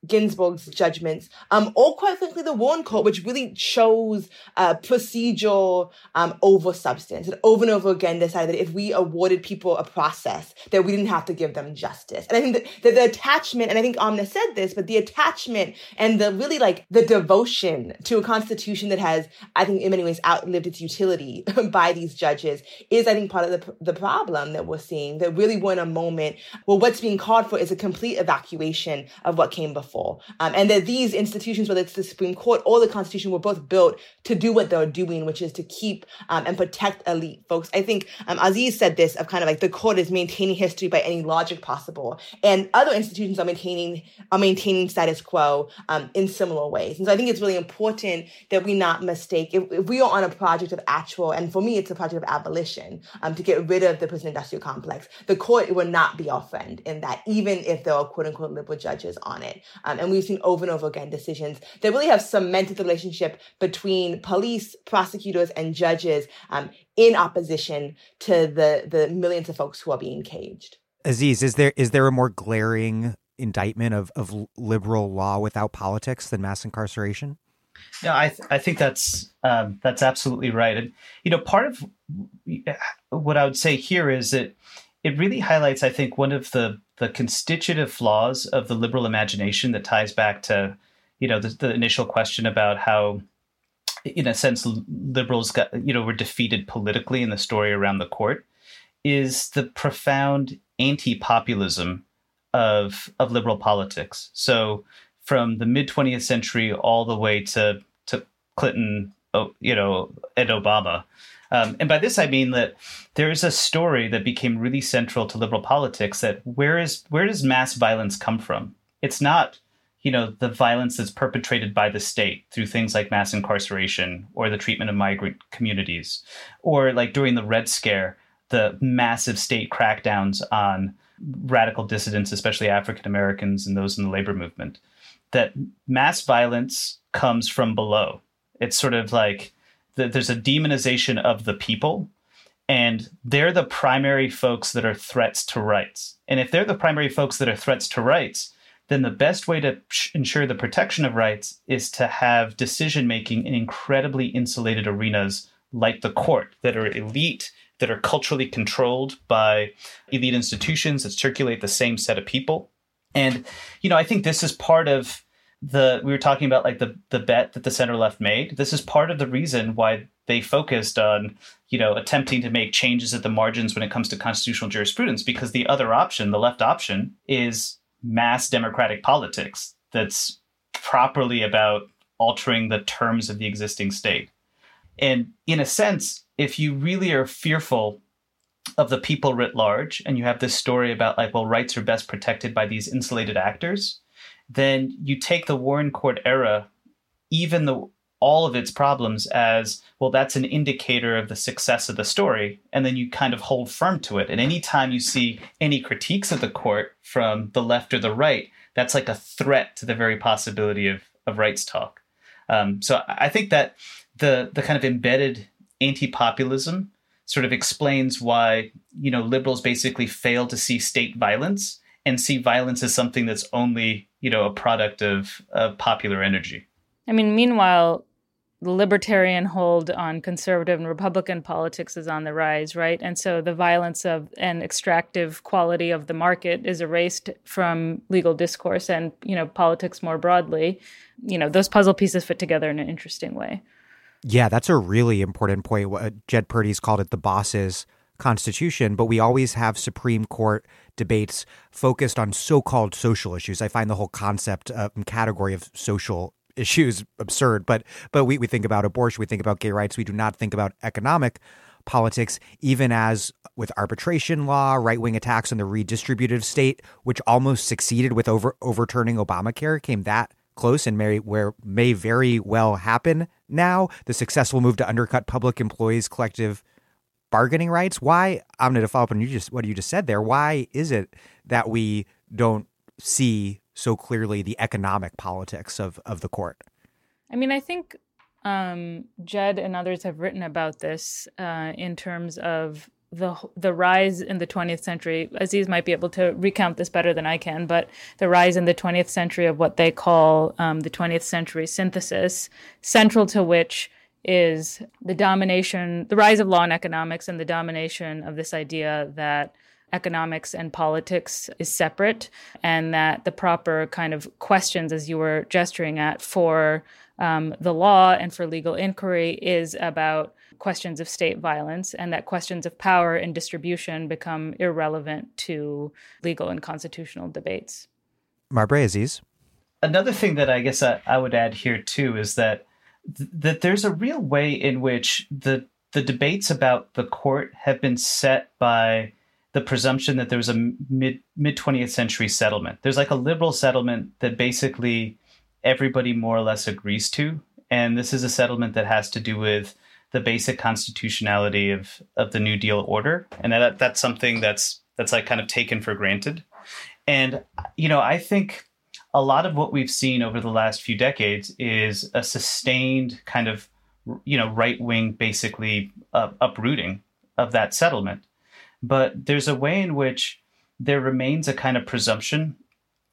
Ginsburg's judgments, um, or quite frankly, the Warren Court, which really chose uh, procedural um, over substance. And over and over again decided that if we awarded people a process, that we didn't have to give them justice. And I think that, the attachment, and I think Amna said this, but the attachment and the really like the devotion to a constitution that has, I think in many ways outlived its utility by these judges is, I think, part of the, the problem that we're seeing, that really we're in a moment where what's being called for is a complete evacuation of what came before powerful. Um, and that these institutions, whether it's the Supreme Court or the Constitution, were both built to do what they're doing, which is to keep um, and protect elite folks. I think um, Aziz said this of kind of like the court is maintaining history by any logic possible, and other institutions are maintaining are maintaining status quo um, in similar ways. And so I think it's really important that we not mistake if, if we are on a project of actual, and for me, it's a project of abolition um, to get rid of the prison industrial complex. The court will not be our friend in that, even if there are quote unquote liberal judges on it. Um, and we've seen over and over again decisions that really have cemented the relationship between police, prosecutors, and judges um, in opposition to the the millions of folks who are being caged. Aziz, is there is there a more glaring indictment of, of liberal law without politics than mass incarceration? No, I th- I think that's um, that's absolutely right, and you know part of what I would say here is that it really highlights, I think, one of the the constitutive flaws of the liberal imagination that ties back to you know the, the initial question about how in a sense liberals got you know were defeated politically in the story around the court is the profound anti-populism of of liberal politics so from the mid 20th century all the way to to Clinton, oh, you know, and Obama. Um, and by this I mean that there is a story that became really central to liberal politics. That where is where does mass violence come from? It's not you know the violence that's perpetrated by the state through things like mass incarceration or the treatment of migrant communities, or like during the Red Scare, the massive state crackdowns on radical dissidents, especially African Americans and those in the labor movement that mass violence comes from below. It's sort of like the, there's a demonization of the people, and they're the primary folks that are threats to rights. And if they're the primary folks that are threats to rights, then the best way to ensure the protection of rights is to have decision making in incredibly insulated arenas like the court that are elite, that are culturally controlled by elite institutions that circulate the same set of people. And, you know, I think this is part of the we were talking about like the the bet that the center left made. This is part of the reason why they focused on you know attempting to make changes at the margins when it comes to constitutional jurisprudence because the other option, the left option, is mass democratic politics that's properly about altering the terms of the existing state. And in a sense, if you really are fearful of the people writ large and you have this story about like well rights are best protected by these insulated actors then you take the Warren Court era, even the all of its problems as well that's an indicator of the success of the story and then you kind of hold firm to it. And anytime you see any critiques of the court from the left or the right that's like a threat to the very possibility of, of rights talk. Um, so i think that the the kind of embedded anti-populism sort of explains why you know liberals basically fail to see state violence and see violence as something that's only you know a product of, of popular energy. I mean, meanwhile, the libertarian hold on conservative and Republican politics is on the rise, right? And so the violence of and extractive quality of the market is erased from legal discourse and you know politics more broadly. You know, those puzzle pieces fit together in an interesting way. Yeah, that's a really important point. What Jed Purdy's called it the bosses Constitution, but we always have Supreme Court debates focused on so called social issues. I find the whole concept uh, category of social issues absurd, but but we, we think about abortion, we think about gay rights, we do not think about economic politics, even as with arbitration law, right wing attacks on the redistributive state, which almost succeeded with over overturning Obamacare, came that close and may where may very well happen now. The successful move to undercut public employees' collective bargaining rights. Why? I'm going to follow up on you just what you just said there. Why is it that we don't see so clearly the economic politics of of the court? I mean, I think um, Jed and others have written about this uh, in terms of the the rise in the 20th century. Aziz might be able to recount this better than I can, but the rise in the 20th century of what they call um, the 20th century synthesis, central to which is the domination, the rise of law and economics, and the domination of this idea that economics and politics is separate, and that the proper kind of questions, as you were gesturing at, for um, the law and for legal inquiry is about questions of state violence, and that questions of power and distribution become irrelevant to legal and constitutional debates. Marbre Aziz. another thing that I guess I, I would add here too is that th- that there's a real way in which the the debates about the court have been set by the presumption that there was a mid mid 20th century settlement. There's like a liberal settlement that basically everybody more or less agrees to, and this is a settlement that has to do with the basic constitutionality of of the New Deal order, and that that's something that's that's like kind of taken for granted. And you know, I think a lot of what we've seen over the last few decades is a sustained kind of you know right wing basically uh, uprooting of that settlement. But there's a way in which there remains a kind of presumption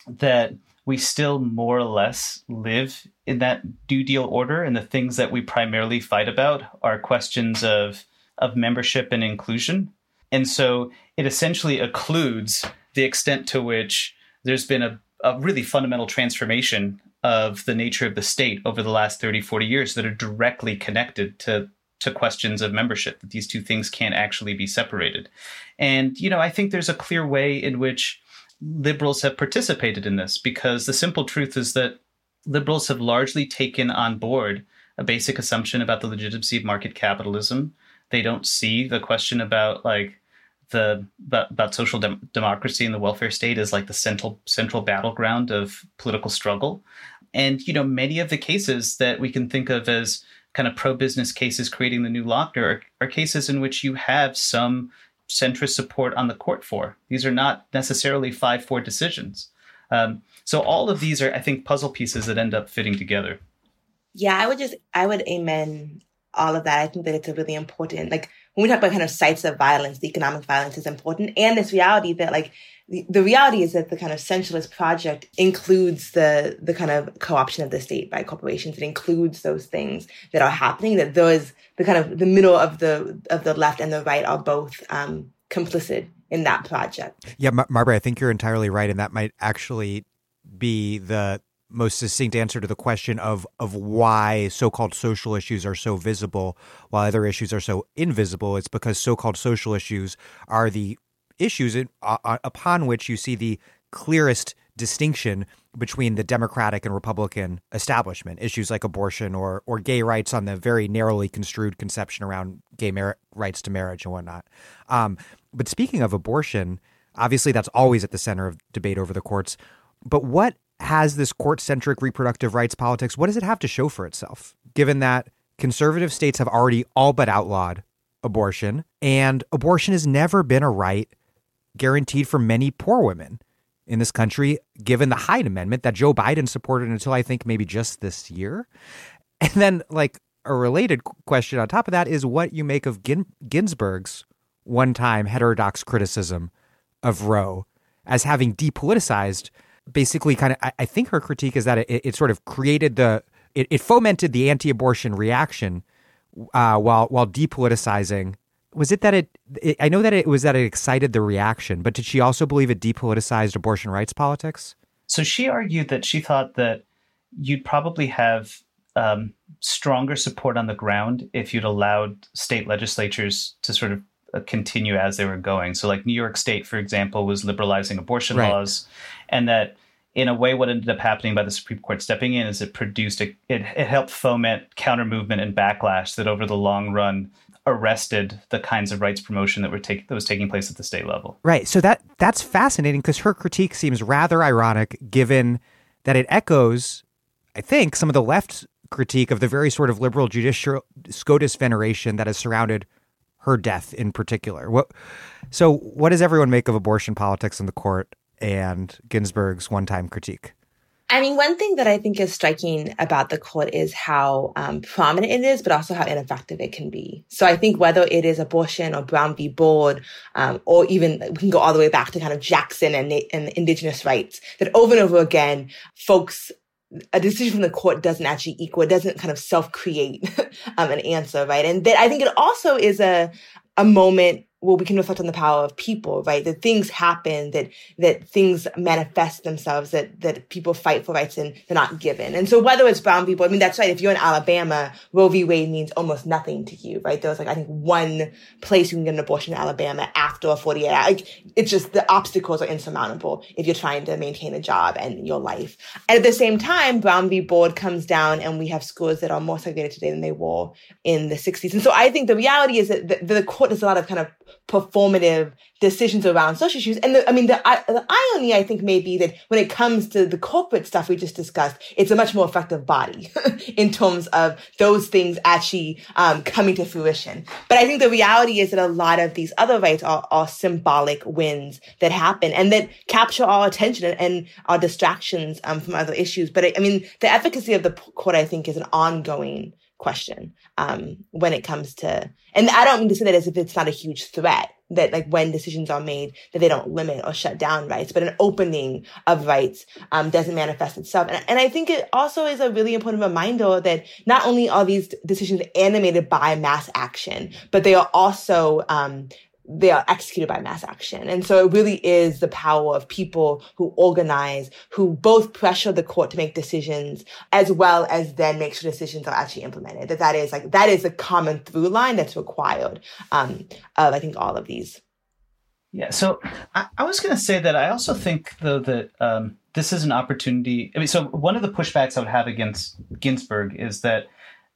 that we still more or less live in that New Deal order and the things that we primarily fight about are questions of of membership and inclusion. And so it essentially occludes the extent to which there's been a a really fundamental transformation of the nature of the state over the last 30 40 years that are directly connected to to questions of membership that these two things can't actually be separated. And you know i think there's a clear way in which liberals have participated in this because the simple truth is that liberals have largely taken on board a basic assumption about the legitimacy of market capitalism. They don't see the question about like the about social dem- democracy and the welfare state is like the central central battleground of political struggle. And you know many of the cases that we can think of as kind of pro business cases creating the new Lochner are, are cases in which you have some centrist support on the court for. These are not necessarily 5-4 decisions. Um, so all of these are i think puzzle pieces that end up fitting together. Yeah i would just i would amen all of that. I think that it's a really important like when we talk about kind of sites of violence, the economic violence is important, and this reality that like the, the reality is that the kind of centralist project includes the the kind of co-option of the state by corporations. It includes those things that are happening. That those the kind of the middle of the of the left and the right are both um, complicit in that project. Yeah, Mar- Marbre, I think you're entirely right, and that might actually be the most succinct answer to the question of of why so-called social issues are so visible while other issues are so invisible it's because so-called social issues are the issues in, uh, uh, upon which you see the clearest distinction between the democratic and republican establishment. Issues like abortion or or gay rights on the very narrowly construed conception around gay mar- rights to marriage and whatnot. Um, but speaking of abortion obviously that's always at the center of debate over the courts but what has this court centric reproductive rights politics, what does it have to show for itself, given that conservative states have already all but outlawed abortion, and abortion has never been a right guaranteed for many poor women in this country, given the Hyde Amendment that Joe Biden supported until I think maybe just this year? And then, like, a related question on top of that is what you make of Gin- Ginsburg's one time heterodox criticism of Roe as having depoliticized basically kind of I, I think her critique is that it, it sort of created the it, it fomented the anti-abortion reaction uh, while while depoliticizing. Was it that it, it? I know that it was that it excited the reaction, but did she also believe it depoliticized abortion rights politics? So she argued that she thought that you'd probably have um, stronger support on the ground if you'd allowed state legislatures to sort of Uh, continue as they were going. So, like New York State, for example, was liberalizing abortion right. laws, and that in a way, what ended up happening by the Supreme Court stepping in is it produced a, it, it helped foment counter movement and backlash that over the long run arrested the kinds of rights promotion that were take, that was taking place at the state level. Right. So that that's fascinating because her critique seems rather ironic, given that it echoes, I think, some of the left critique of the very sort of liberal judicial SCOTUS veneration that has surrounded her death in particular. What so what does everyone make of abortion politics in the court and Ginsburg's one-time critique? I mean, one thing that I think is striking about the court is how um, prominent it is, but also how ineffective it can be. So I think whether it is abortion or Brown v. Board, um, or even we can go all the way back to kind of Jackson and, and indigenous rights, that over and over again, folks a decision from the court doesn't actually equal, it doesn't kind of self create um, an answer, right? And that I think it also is a, a moment well, we can reflect on the power of people, right? That things happen, that that things manifest themselves, that that people fight for rights and they're not given. And so whether it's brown people, I mean, that's right. If you're in Alabama, Roe v. Wade means almost nothing to you, right? There was like I think one place you can get an abortion in Alabama after a 48 hour. Like it's just the obstacles are insurmountable if you're trying to maintain a job and your life. And at the same time, Brown v. Board comes down, and we have schools that are more segregated today than they were in the 60s. And so I think the reality is that the, the court does a lot of kind of performative decisions around social issues. And the, I mean, the, the irony, I think, may be that when it comes to the corporate stuff we just discussed, it's a much more effective body in terms of those things actually um, coming to fruition. But I think the reality is that a lot of these other rights are, are symbolic wins that happen and that capture our attention and, and our distractions um, from other issues. But I, I mean, the efficacy of the court, I think, is an ongoing question um, when it comes to, and I don't mean to say that as if it's not a huge threat that like when decisions are made that they don't limit or shut down rights, but an opening of rights um, doesn't manifest itself. And, and I think it also is a really important reminder that not only are these decisions animated by mass action, but they are also um, they are executed by mass action. And so it really is the power of people who organize, who both pressure the court to make decisions, as well as then make sure decisions are actually implemented. That that is like, that is a common through line that's required, um, of, I think, all of these. Yeah. So I, I was going to say that I also think, though, that, um, this is an opportunity. I mean, so one of the pushbacks I would have against Ginsburg is that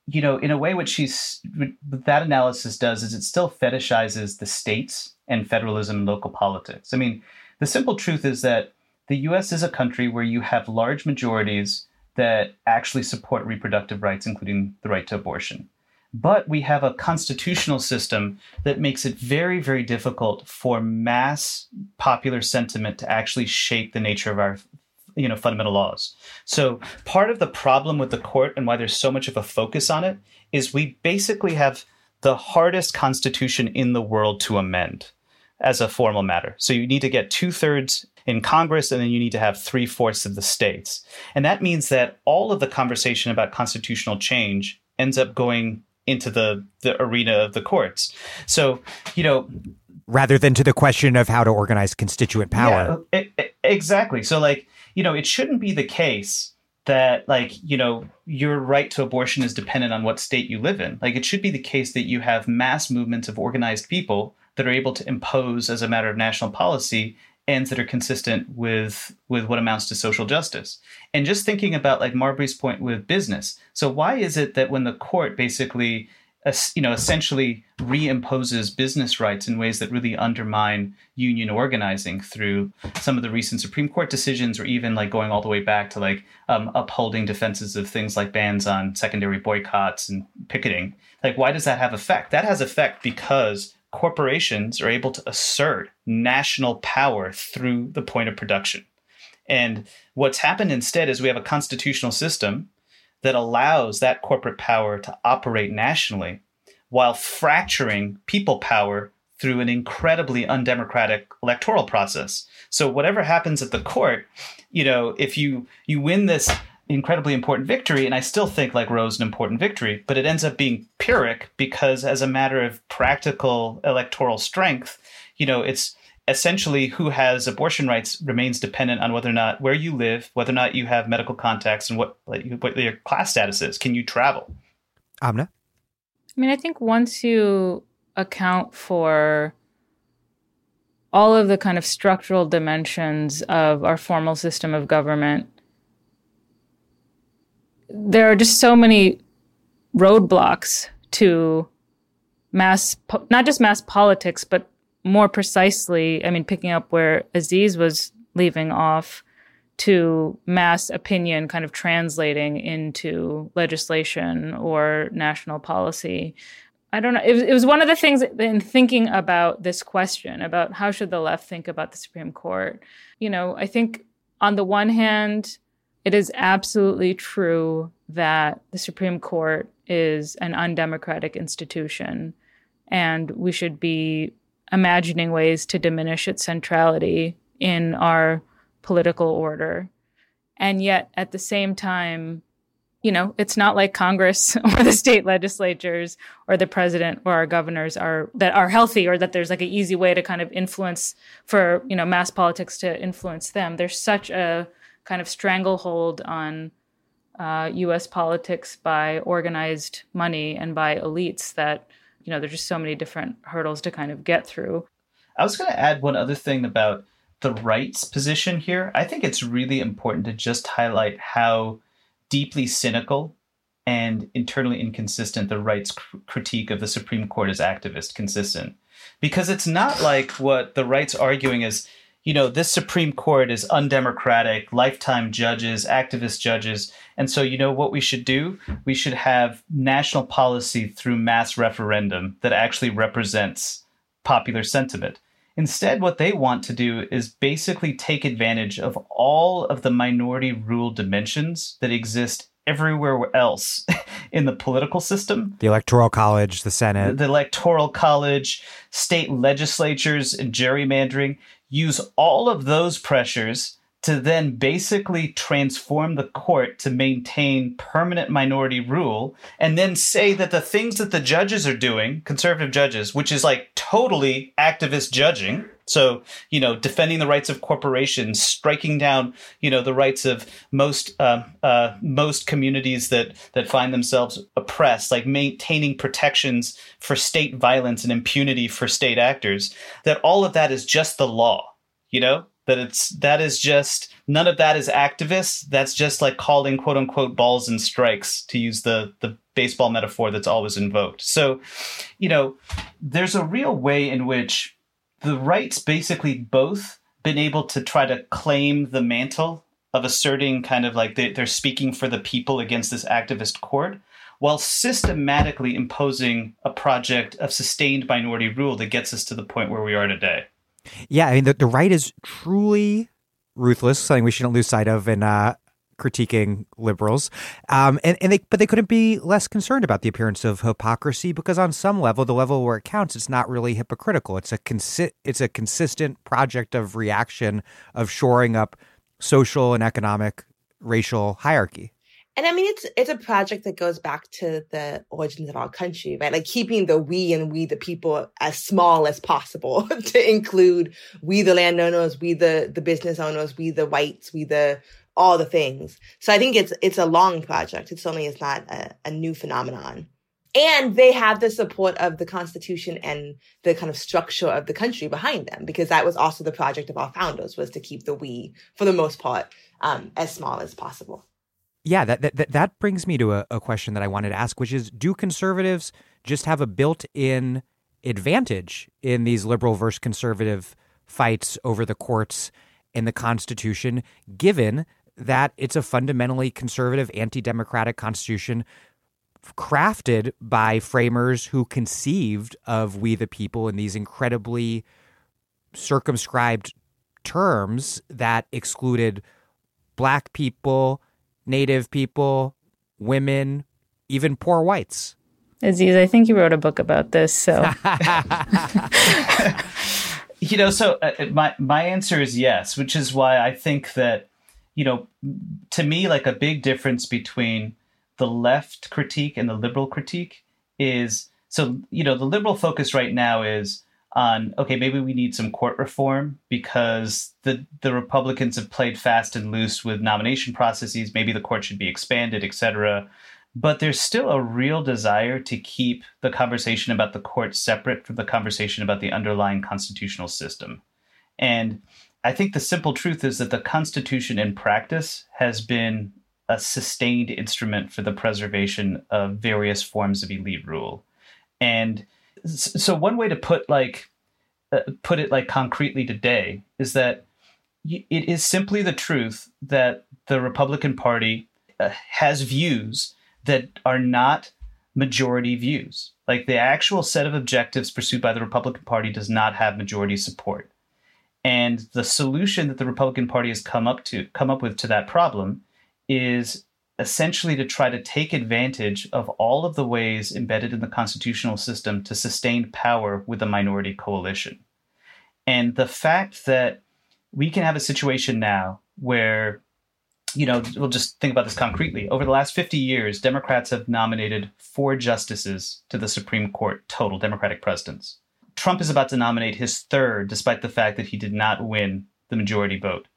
you know, in a way, what she's that analysis does is it still fetishizes the states and federalism and local politics. I mean, the simple truth is that the U.S. is a country where you have large majorities that actually support reproductive rights, including the right to abortion. But we have a constitutional system that makes it very, very difficult for mass popular sentiment to actually shape the nature of our you know fundamental laws. So part of the problem with the court and why there's so much of a focus on it is we basically have the hardest constitution in the world to amend as a formal matter. So you need to get two thirds in Congress, and then you need to have three fourths of the states. And that means that all of the conversation about constitutional change ends up going into the, the arena of the courts. So, you know, rather than to the question of how to organize constituent power. Yeah, exactly. So, like, you know, it shouldn't be the case that like you know your right to abortion is dependent on what state you live in. Like it should be the case that you have mass movements of organized people that are able to impose as a matter of national policy ends that are consistent with with what amounts to social justice. And just thinking about like marbre's point with business. So why is it that when the court basically you know, essentially reimposes business rights in ways that really undermine union organizing through some of the recent Supreme Court decisions, or even like going all the way back to like um, upholding defenses of things like bans on secondary boycotts and picketing. Like, why does that have effect? That has effect because corporations are able to assert national power through the point of production. And what's happened instead is we have a constitutional system that allows that corporate power to operate nationally while fracturing people power through an incredibly undemocratic electoral process. So whatever happens at the court, you know, if you you win this incredibly important victory, and I still think like Roe's an important victory, but it ends up being pyrrhic because as a matter of practical electoral strength, you know, it's essentially who has abortion rights remains dependent on whether or not where you live, whether or not you have medical contacts, and what what your class status is. Can you travel? Amna, I mean, I think once you account for all of the kind of structural dimensions of our formal system of government, there are just so many roadblocks to mass, not just mass politics, but more precisely, I mean, picking up where Aziz was leaving off to mass opinion kind of translating into legislation or national policy. I don't know. It was, it was one of the things in thinking about this question about how should the left think about the Supreme Court. You know, I think on the one hand, it is absolutely true that the Supreme Court is an undemocratic institution and we should be imagining ways to diminish its centrality in our political order. And yet, at the same time, you know, it's not like Congress or the state legislatures or the president or our governors are that are healthy or that there's like an easy way to kind of influence for, you know, mass politics to influence them. There's such a kind of stranglehold on uh, US politics by organized money and by elites that, you know, there's just so many different hurdles to kind of get through. I was going to add one other thing about the right's position here. I think it's really important to just highlight how deeply cynical and internally inconsistent the right's cr- critique of the Supreme Court as activist consistent. Because it's not like what the right's arguing is, you know, this Supreme Court is undemocratic, lifetime judges, activist judges. And so, you know what we should do? We should have national policy through mass referendum that actually represents popular sentiment. Instead, what they want to do is basically take advantage of all of the minority rule dimensions that exist everywhere else in the political system the electoral college the senate the electoral college state legislatures and gerrymandering use all of those pressures to then basically transform the court to maintain permanent minority rule and then say that the things that the judges are doing, conservative judges, which is like totally activist judging, so, you know, defending the rights of corporations, striking down, you know, the rights of most uh, uh, most communities that that find themselves oppressed, like maintaining protections for state violence and impunity for state actors. That all of that is just the law, you know that it's that is just none of that is activists. That's just like calling quote unquote balls and strikes to use the the baseball metaphor that's always invoked. So you know there's a real way in which the right's basically both been able to try to claim the mantle of asserting kind of like they, they're speaking for the people against this activist court while systematically imposing a project of sustained minority rule that gets us to the point where we are today yeah, I mean, the, the right is truly ruthless, something we shouldn't lose sight of in uh, critiquing liberals. Um, and, and they, but they couldn't be less concerned about the appearance of hypocrisy because on some level, the level where it counts, it's not really hypocritical. It's a consi- it's a consistent project of reaction of shoring up social and economic racial hierarchy. And I mean, it's it's a project that goes back to the origins of our country, right? Like keeping the we and we the people as small as possible to include we the landowners, we the the business owners, we the whites, we the all the things. So I think it's it's a long project. It certainly is not a, a new phenomenon. And they have the support of the Constitution and the kind of structure of the country behind them, because that was also the project of our founders was to keep the we, for the most part, um, as small as possible yeah, that, that that brings me to a, a, question that I wanted to ask, which is: Do conservatives just have a built-in advantage in these liberal versus conservative fights over the courts and the Constitution, given that it's a fundamentally conservative, anti-democratic Constitution crafted by framers who conceived of we the people in these incredibly circumscribed terms that excluded black people native people, women, even poor whites. Aziz, I think you wrote a book about this. So, you know, so uh, uh, my my answer is yes, which is why I think that you know, to me, like a big difference between the left critique and the liberal critique is so you know the liberal focus right now is on okay maybe we need some court reform because the the Republicans have played fast and loose with nomination processes. Maybe the court should be expanded etc but there's still a real desire to keep the conversation about the court separate from the conversation about the underlying constitutional system. And I think the simple truth is that the Constitution in practice has been a sustained instrument for the preservation of various forms of elite rule. And so one way to put like uh, put it like concretely today is that it is simply the truth that the Republican Party uh, has views that are not majority views. Like the actual set of objectives pursued by the Republican Party does not have majority support. And the solution that the Republican Party has come up to come up with to that problem is essentially to try to take advantage of all of the ways embedded in the constitutional system to sustain power with a minority coalition. And the fact that we can have a situation now where you know, we'll just think about this concretely. Over the last 50 years, Democrats have nominated four justices to the Supreme Court, total Democratic presidents. Trump is about to nominate his third, despite the fact that he did not win the majority vote.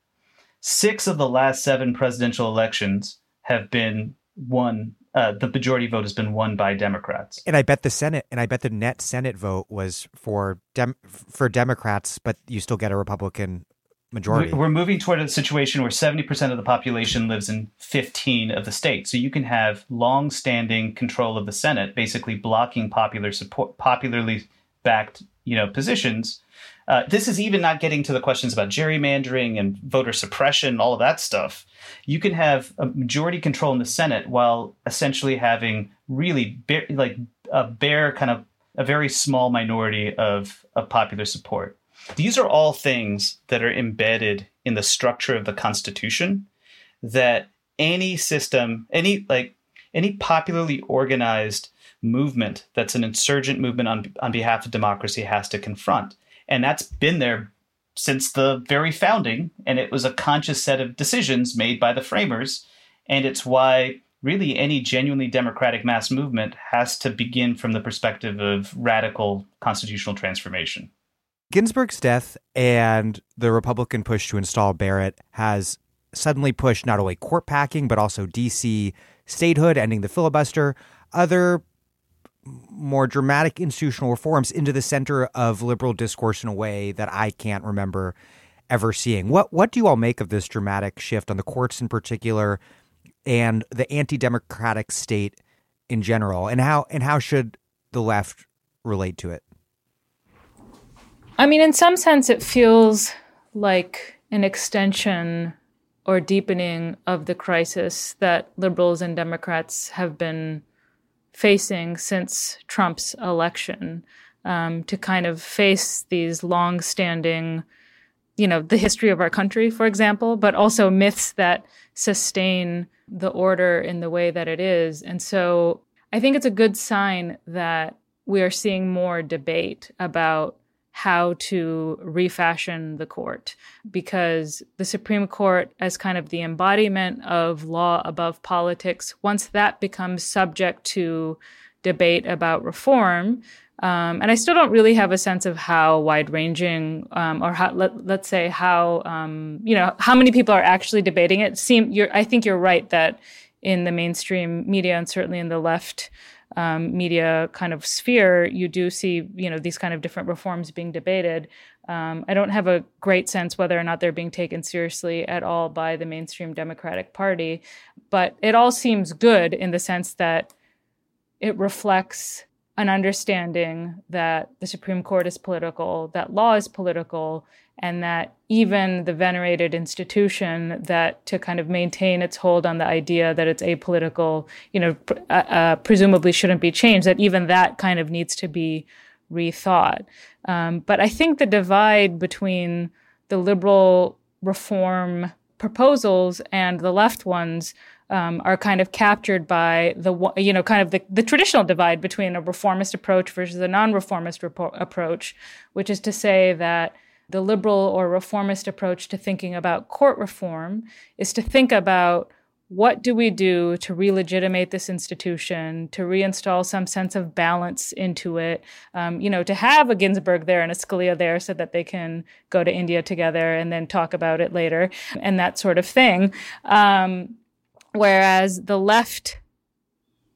Six of the last seven presidential elections have been won. Uh, the majority vote has been won by Democrats. And I bet the Senate, and I bet the net Senate vote was for dem- for Democrats, but you still get a Republican majority. We're moving toward a situation where 70% of the population lives in 15 of the states. So you can have long-standing control of the Senate, basically blocking popular support, popularly backed, you know, positions. Uh, this is even not getting to the questions about gerrymandering and voter suppression, all of that stuff. You can have a majority control in the Senate while essentially having really like a bare kind of a very small minority of, of popular support. These are all things that are embedded in the structure of the Constitution that any system, any like any popularly organized movement that's an insurgent movement on, on behalf of democracy has to confront. And that's been there since the very founding. And it was a conscious set of decisions made by the framers. And it's why really any genuinely democratic mass movement has to begin from the perspective of radical constitutional transformation. Ginsburg's death and the Republican push to install Barrett has suddenly pushed not only court packing, but also DC statehood, ending the filibuster, other more dramatic institutional reforms into the center of liberal discourse in a way that I can't remember ever seeing. What what do you all make of this dramatic shift on the courts in particular and the anti-democratic state in general and how and how should the left relate to it? I mean, in some sense, it feels like an extension or deepening of the crisis that liberals and Democrats have been facing since Trump's election um, to kind of face these long-standing, you know, the history of our country, for example, but also myths that sustain the order in the way that it is. And so I think it's a good sign that we are seeing more debate about how to refashion the court because the Supreme Court, as kind of the embodiment of law above politics, once that becomes subject to debate about reform, um, and I still don't really have a sense of how wide ranging, um, or how, let, us say how, um, you know, how many people are actually debating it. Seem, I think you're right that in the mainstream media and certainly in the left um, media kind of sphere, you do see you know these kind of different reforms being debated. Um, I don't have a great sense whether or not they're being taken seriously at all by the mainstream Democratic Party, but it all seems good in the sense that it reflects an understanding that the Supreme Court is political, that law is political, and that even the venerated institution that to kind of maintain its hold on the idea that it's apolitical, you know, pr- uh, uh, presumably shouldn't be changed, that even that kind of needs to be rethought. Um, but I think the divide between the liberal reform proposals and the left ones um, are kind of captured by the you know kind of the, the traditional divide between a reformist approach versus a non-reformist repo- approach, which is to say that the liberal or reformist approach to thinking about court reform is to think about what do we do to re-legitimate this institution, to reinstall some sense of balance into it, um, you know, to have a Ginsburg there and a Scalia there so that they can go to India together and then talk about it later and that sort of thing. Um, whereas the left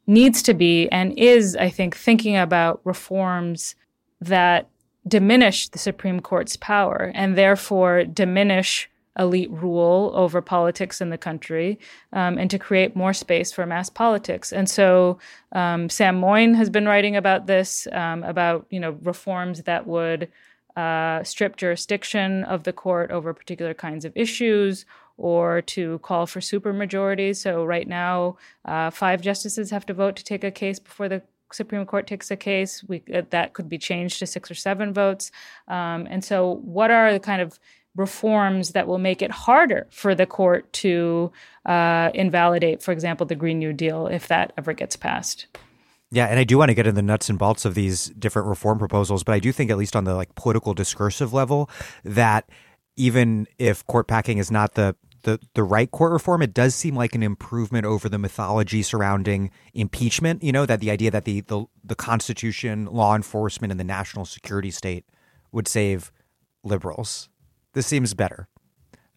needs to be and is, I think, thinking about reforms that diminish the Supreme Court's power and therefore diminish elite rule over politics in the country um, and to create more space for mass politics. And so um, Sam Moyn has been writing about this, um, about you know reforms that would uh, strip jurisdiction of the court over particular kinds of issues or to call for supermajorities. So right now, uh, five justices have to vote to take a case before the Supreme Court takes a case, we, uh, that could be changed to six or seven votes. Um, and so, what are the kind of reforms that will make it harder for the court to uh, invalidate, for example, the Green New Deal if that ever gets passed? Yeah, and I do want to get in the nuts and bolts of these different reform proposals, but I do think, at least on the like political discursive level, that even if court packing is not the the the right court reform, it does seem like an improvement over the mythology surrounding impeachment. You know that the idea that the the, the Constitution, law enforcement, and the national security state would save liberals. This seems better.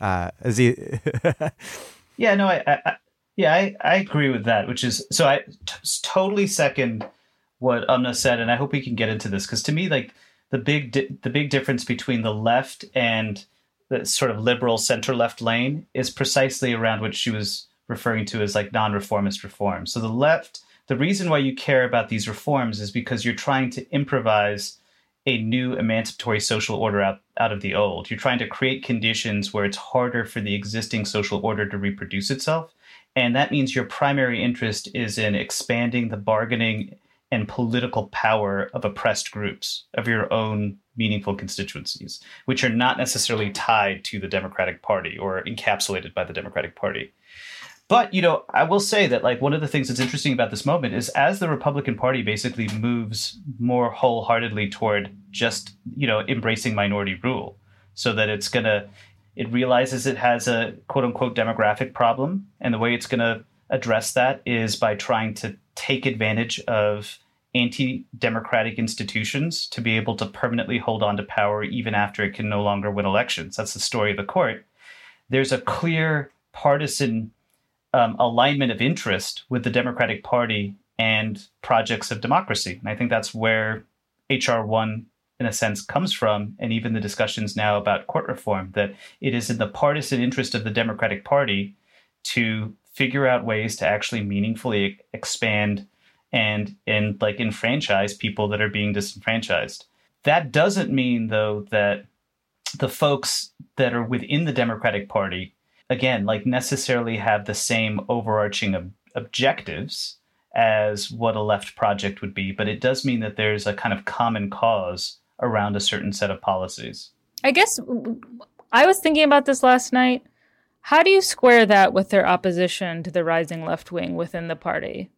Uh, as he yeah, no, I, I yeah, I, I agree with that. Which is so I t- totally second what Amna said, and I hope we can get into this because to me, like the big di- the big difference between the left and the sort of liberal center left lane is precisely around what she was referring to as like non-reformist reform. So the left, the reason why you care about these reforms is because you're trying to improvise a new emancipatory social order out, out of the old. You're trying to create conditions where it's harder for the existing social order to reproduce itself. And that means your primary interest is in expanding the bargaining and political power of oppressed groups, of your own meaningful constituencies, which are not necessarily tied to the Democratic Party or encapsulated by the Democratic Party. But, you know, I will say that, like, one of the things that's interesting about this moment is as the Republican Party basically moves more wholeheartedly toward just, you know, embracing minority rule, so that it's to, it realizes it has a quote unquote demographic problem. And the way it's to address that is by trying to take advantage of anti democratic institutions to be able to permanently hold on to power even after it can no longer win elections. That's the story of the court. There's a clear partisan um, alignment of interest with the Democratic Party and projects of democracy. And I think that's where HR 1, in a sense, comes from. And even the discussions now about court reform, that it is in the partisan interest of the Democratic Party to figure out ways to actually meaningfully expand and and like enfranchise people that are being disenfranchised. That doesn't mean though that the folks that are within the Democratic Party again, like necessarily have the same overarching ob- objectives as what a left project would be, but it does mean that there's a kind of common cause around a certain set of policies. I guess I was thinking about this last night. How do you square that with their opposition to the rising left wing within the party?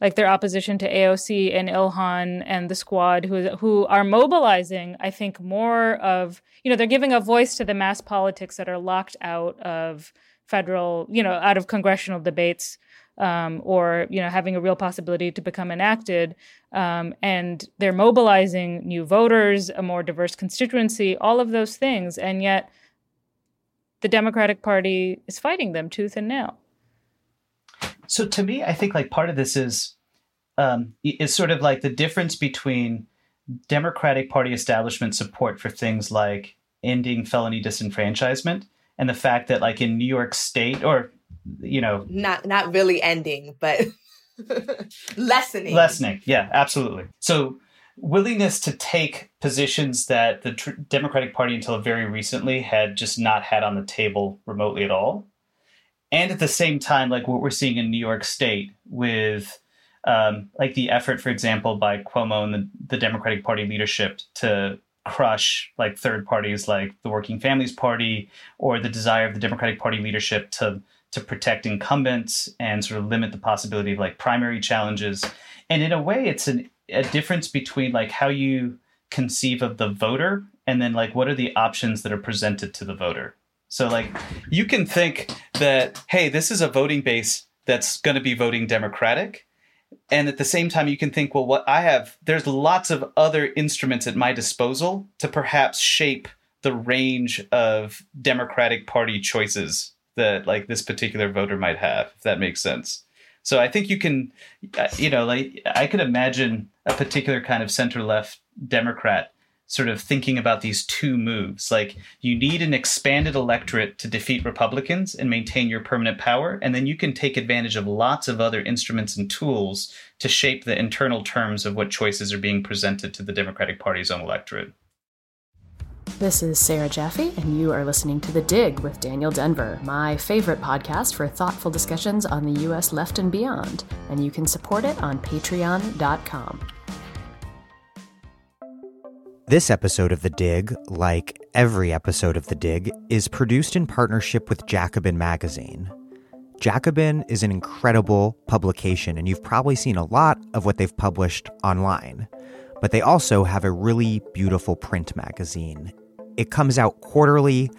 Like their opposition to AOC and Ilhan and the squad who who are mobilizing I think more of you know they're giving a voice to the mass politics that are locked out of federal you know out of congressional debates um, or you know having a real possibility to become enacted. Um, and they're mobilizing new voters a more diverse constituency all of those things. And yet the Democratic Party is fighting them tooth and nail so to me, I think like part of this is um, is sort of like the difference between Democratic Party establishment support for things like ending felony disenfranchisement and the fact that like in New York State or you know not not really ending but lessening. Lessening. Yeah absolutely. So willingness to take positions that the tr- Democratic Party until very recently had just not had on the table remotely at all and at the same time, like what we're seeing in New York State with um, like the effort, for example, by Cuomo and the, the Democratic Party leadership to crush like third parties like the Working Families Party or the desire of the Democratic Party leadership to to protect incumbents and sort of limit the possibility of like primary challenges. And in a way, it's an, a difference between like how you conceive of the voter and then like what are the options that are presented to the voter. So like you can think that hey, this is a voting base that's going to be voting Democratic. And at the same time you can think well what I have there's lots of other instruments at my disposal to perhaps shape the range of Democratic Party choices that like this particular voter might have if that makes sense. So I think you can uh, you know like I could imagine a particular kind of center left Democrat sort of thinking about these two moves. Like you need an expanded electorate to defeat Republicans and maintain your permanent power, and then you can take advantage of lots of other instruments and tools to shape the internal terms of what choices are being presented to the Democratic Party's own electorate. This is Sarah Jaffe, and you are listening to The Dig with Daniel Denvir, my favorite podcast for thoughtful discussions on the U.S. left and beyond. And you can support it on patreon.com. This episode of The Dig, like every episode of The Dig, is produced in partnership with Jacobin Magazine. Jacobin is an incredible publication, and you've probably seen a lot of what they've published online. But they also have a really beautiful print magazine. It comes out quarterly,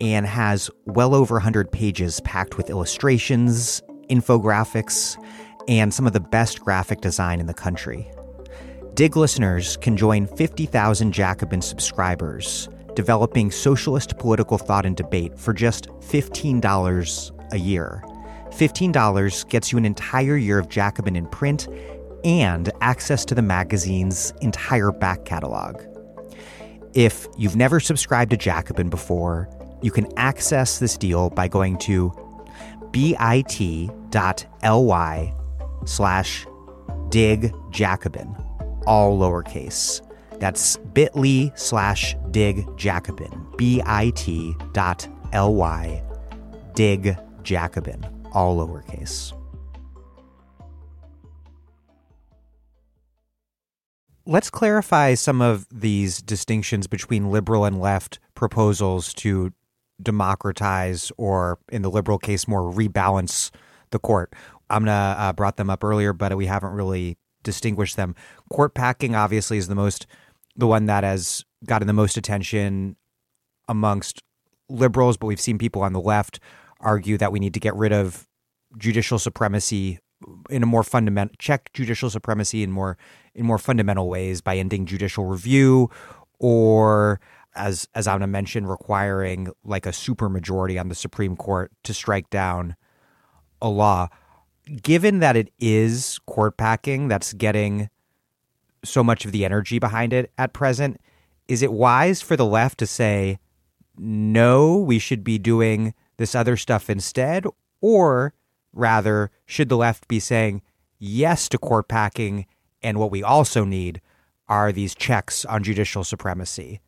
and has well over 100 pages packed with illustrations, infographics, and some of the best graphic design in the country. Dig listeners can join 50,000 Jacobin subscribers developing socialist political thought and debate for just $15 a year. $15 gets you an entire year of Jacobin in print and access to the magazine's entire back catalog. If you've never subscribed to Jacobin before, you can access this deal by going to bit.ly slash dig Jacobin, all lowercase. That's bit.ly slash dig Jacobin, bit dot ly dig Jacobin, all lowercase. Let's clarify some of these distinctions between liberal and left proposals to democratize, or in the liberal case, more rebalance the court. Amna uh, brought them up earlier, but we haven't really distinguished them. Court packing, obviously, is the most the one that has gotten the most attention amongst liberals, but we've seen people on the left argue that we need to get rid of judicial supremacy in a more fundamental check judicial supremacy in more in more fundamental ways by ending judicial review or as as Amna mentioned requiring like a supermajority on the Supreme Court to strike down a law given that it is court packing that's getting so much of the energy behind it at present, is it wise for the left to say, no, we should be doing this other stuff instead? Or rather, should the left be saying yes to court packing and what we also need are these checks on judicial supremacy?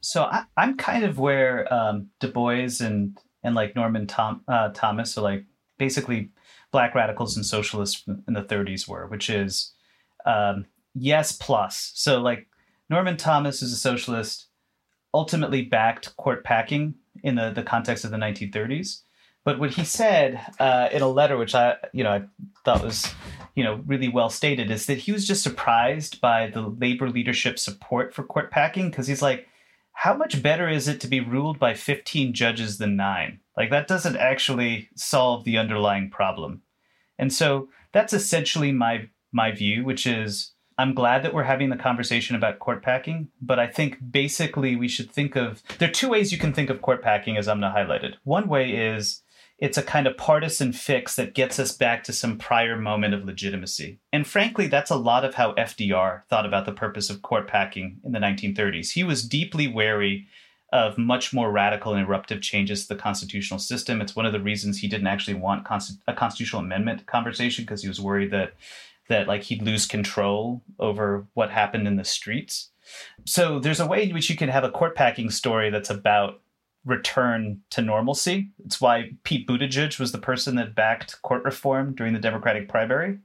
So I, am kind of where um, Du Bois and and like Norman Tom, uh, Thomas, are like basically black radicals and socialists in the 30s were, which is um, yes plus. So like Norman Thomas is a socialist, ultimately backed court packing in the, the context of the 1930s. But what he said uh, in a letter, which I you know I thought was you know really well stated, is that he was just surprised by the labor leadership support for court packing because he's like, how much better is it to be ruled by 15 judges than nine? Like that doesn't actually solve the underlying problem. And so that's essentially my my view, which is I'm glad that we're having the conversation about court packing, but I think basically we should think of there are two ways you can think of court packing, as Amna highlighted. One way is it's a kind of partisan fix that gets us back to some prior moment of legitimacy. And frankly, that's a lot of how FDR thought about the purpose of court packing in the 1930s. He was deeply wary of much more radical and eruptive changes to the constitutional system. It's one of the reasons he didn't actually want a constitutional amendment conversation because he was worried that that like he'd lose control over what happened in the streets. So there's a way in which you can have a court packing story that's about return to normalcy. It's why Pete Buttigieg was the person that backed court reform during the Democratic primary.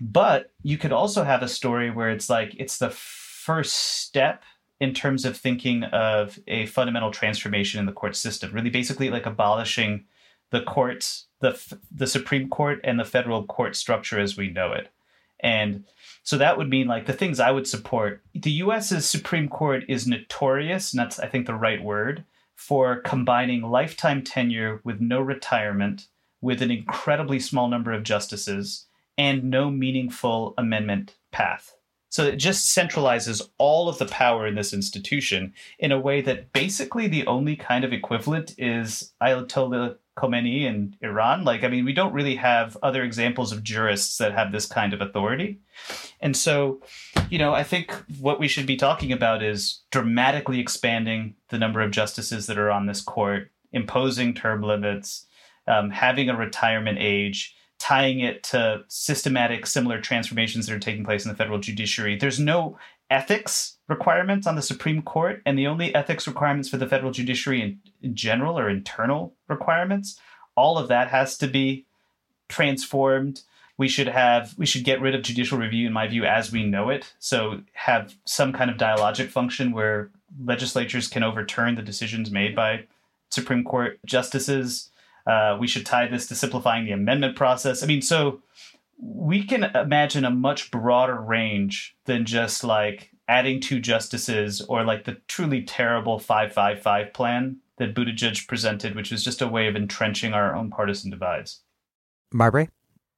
But you could also have a story where it's like it's the first step in terms of thinking of a fundamental transformation in the court system, really basically like abolishing the courts, the the Supreme Court and the federal court structure as we know it. And so that would mean like the things I would support. The US's Supreme Court is notorious, and that's I think the right word, for combining lifetime tenure with no retirement, with an incredibly small number of justices, and no meaningful amendment path. So it just centralizes all of the power in this institution in a way that basically the only kind of equivalent is Ayatollah Khomeini in Iran. Like, I mean, we don't really have other examples of jurists that have this kind of authority. And so, you know, I think what we should be talking about is dramatically expanding the number of justices that are on this court, imposing term limits, um, having a retirement age tying it to systematic similar transformations that are taking place in the federal judiciary. There's no ethics requirements on the Supreme Court, and the only ethics requirements for the federal judiciary in, in general are internal requirements. All of that has to be transformed. We should have we should get rid of judicial review, in my view, as we know it. So have some kind of dialogic function where legislatures can overturn the decisions made by Supreme Court justices uh, we should tie this to simplifying the amendment process. I mean, so we can imagine a much broader range than just like adding two justices or like the truly terrible 555 plan that Buttigieg presented, which was just a way of entrenching our own partisan divides. Marbre?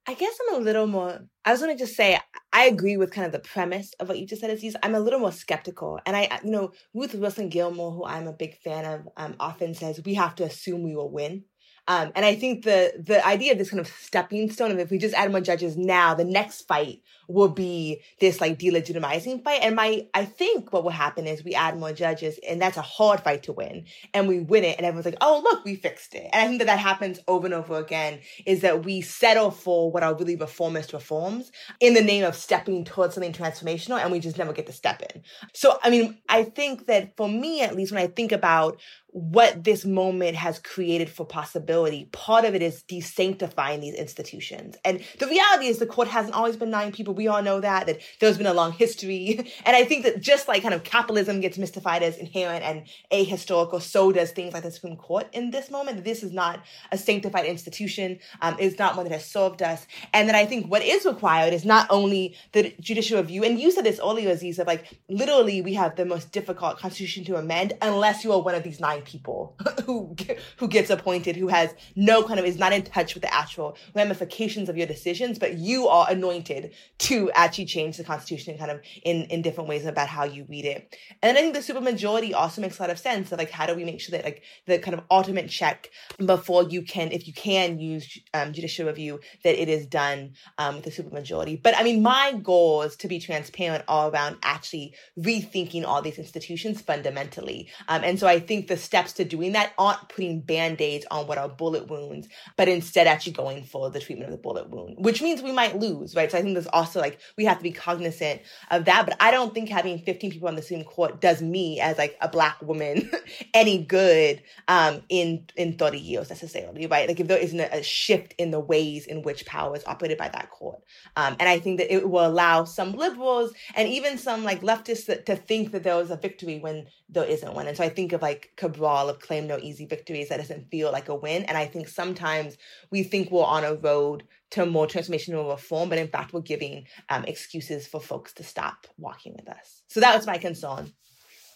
I guess I'm a little more. I was going to just say I agree with kind of the premise of what you just said, Aziz. I'm a little more skeptical, and I, you know, Ruth Wilson Gilmore, who I'm a big fan of, um, often says we have to assume we will win. Um, and I think the the idea of this kind of stepping stone of if we just add more judges now, the next fight will be this like delegitimizing fight. And my I think what will happen is we add more judges, and that's a hard fight to win, and we win it, and everyone's like, oh look, we fixed it. And I think that that happens over and over again. Is that we settle for what are really reformist reforms in the name of stepping towards something transformational, and we just never get to step in. So I mean, I think that for me at least, when I think about what this moment has created for possibility. Part of it is desanctifying these institutions. And the reality is the court hasn't always been nine people. We all know that, that there's been a long history. And I think that just like kind of capitalism gets mystified as inherent and ahistorical, so does things like the Supreme Court in this moment. This is not a sanctified institution. Um, it's not one that has served us. And then I think what is required is not only the judicial review, and you said this earlier, Aziz, of like literally we have the most difficult constitution to amend unless you are one of these nine people who who gets appointed, who has no kind of is not in touch with the actual ramifications of your decisions, but you are anointed to actually change the Constitution kind of in in different ways about how you read it. And I think the supermajority also makes a lot of sense. Of like how do we make sure that like the kind of ultimate check before you can, if you can use um, judicial review, that it is done um, with the supermajority. But I mean, my goal is to be transparent all around actually rethinking all these institutions fundamentally. Um, and so I think the steps to doing that aren't putting band-aids on what are bullet wounds, but instead actually going for the treatment of the bullet wound, which means we might lose, right? So I think there's also like we have to be cognizant of that. But I don't think having 15 people on the Supreme Court does me as like a black woman any good um, in in 30 years necessarily, right? Like if there isn't a, a shift in the ways in which power is operated by that court, um, and I think that it will allow some liberals and even some like leftists to think that there was a victory when there isn't one. And so I think of like Cabral of claim no easy victories that doesn't feel like a win. And I think sometimes we think we're on a road to more transformational reform, but in fact we're giving um, excuses for folks to stop walking with us. So that was my concern.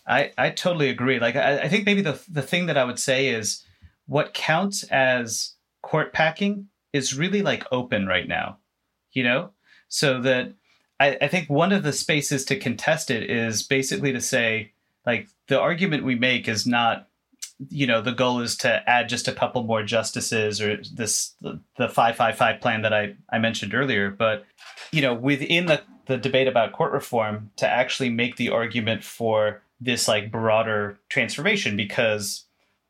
I, I totally agree. Like I, I think maybe the the thing that I would say is what counts as court packing is really like open right now, you know? So that I, I think one of the spaces to contest it is basically to say, like, the argument we make is not you know the goal is to add just a couple more justices or this the, the 555 plan that I, I mentioned earlier but you know within the, the debate about court reform to actually make the argument for this like broader transformation because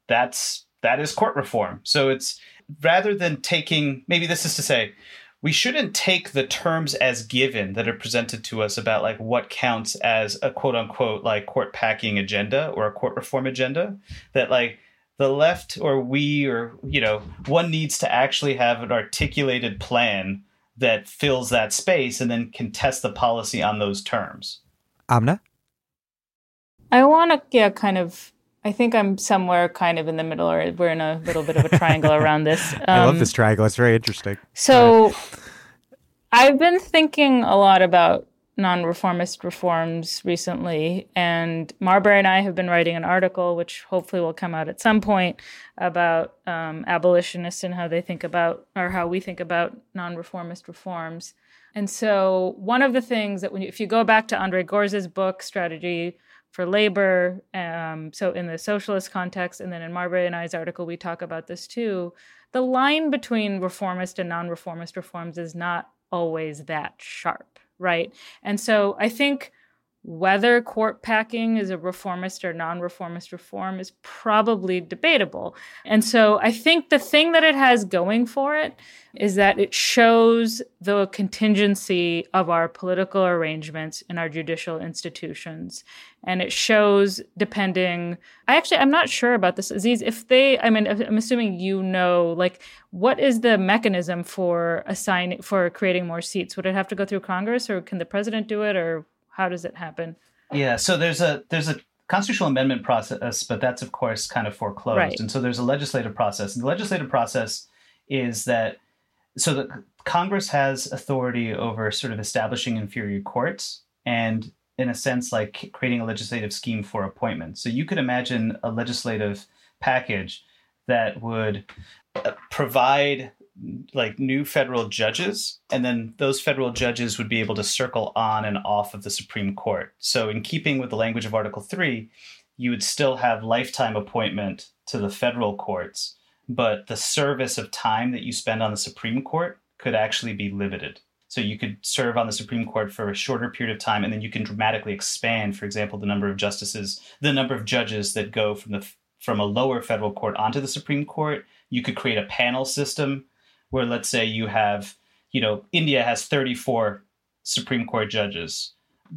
that's that is court reform. So it's rather than taking maybe this is to say we shouldn't take the terms as given that are presented to us about like what counts as a quote unquote like court packing agenda or a court reform agenda. That like the left or we or you know one needs to actually have an articulated plan that fills that space and then contest the policy on those terms. Amna? I want to yeah kind of I think I'm somewhere kind of in the middle, or we're in a little bit of a triangle around this. Um, I love this triangle. It's very interesting. So, I've been thinking a lot about non-reformist reforms recently, and Marbre and I have been writing an article, which hopefully will come out at some point, about um, abolitionists and how they think about, or how we think about non-reformist reforms. And so, one of the things that when you, if you go back to Andre Gorz's book, Strategy for labor. Um, so in the socialist context, and then in Marbre and I's article, we talk about this too. The line between reformist and non-reformist reforms is not always that sharp, right? And so I think whether court packing is a reformist or non reformist reform is probably debatable. And so I think the thing that it has going for it is that it shows the contingency of our political arrangements in our judicial institutions. And it shows, depending, I actually, I'm not sure about this, Aziz. If they, I mean, I'm assuming you know, like, what is the mechanism for assigning, for creating more seats? Would it have to go through Congress or can the president do it or how does it happen? Yeah, so there's a there's a constitutional amendment process, but that's of course kind of foreclosed. Right. And so there's a legislative process. And the legislative process is that so the Congress has authority over sort of establishing inferior courts and in a sense like creating a legislative scheme for appointments. So you could imagine a legislative package that would uh, provide like new federal judges and then those federal judges would be able to circle on and off of the supreme court. So in keeping with the language of article 3 you would still have lifetime appointment to the federal courts but the service of time that you spend on the supreme court could actually be limited. So you could serve on the supreme court for a shorter period of time and then you can dramatically expand for example the number of justices the number of judges that go from the from a lower federal court onto the supreme court. You could create a panel system where let's say you have, you know, India has 34 Supreme Court judges,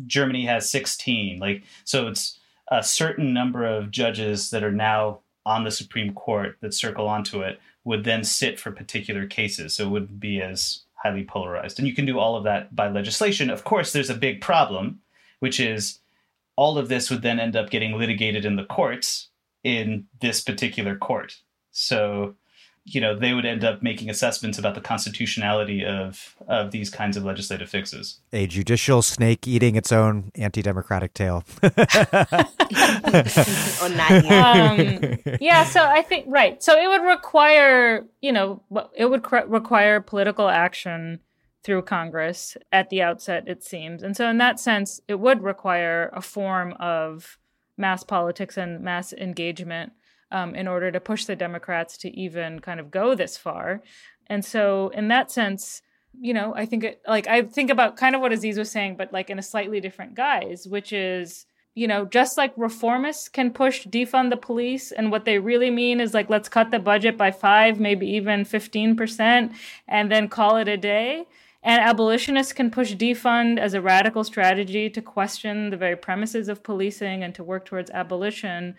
Germany has 16. Like, so it's a certain number of judges that are now on the Supreme Court that circle onto it would then sit for particular cases. So it wouldn't be as highly polarized. And you can do all of that by legislation. Of course, there's a big problem, which is all of this would then end up getting litigated in the courts in this particular court. So you know they would end up making assessments about the constitutionality of of these kinds of legislative fixes. A judicial snake eating its own anti-democratic tail. um, yeah, so I think right. So it would require, you know, it would cr- require political action through Congress at the outset, it seems, and so in that sense, it would require a form of mass politics and mass engagement um, in order to push the Democrats to even kind of go this far. And so, in that sense, you know, I think it, like I think about kind of what Aziz was saying, but like in a slightly different guise, which is, you know, just like reformists can push defund the police, and what they really mean is like, let's cut the budget by five, maybe even 15%, and then call it a day. And abolitionists can push defund as a radical strategy to question the very premises of policing and to work towards abolition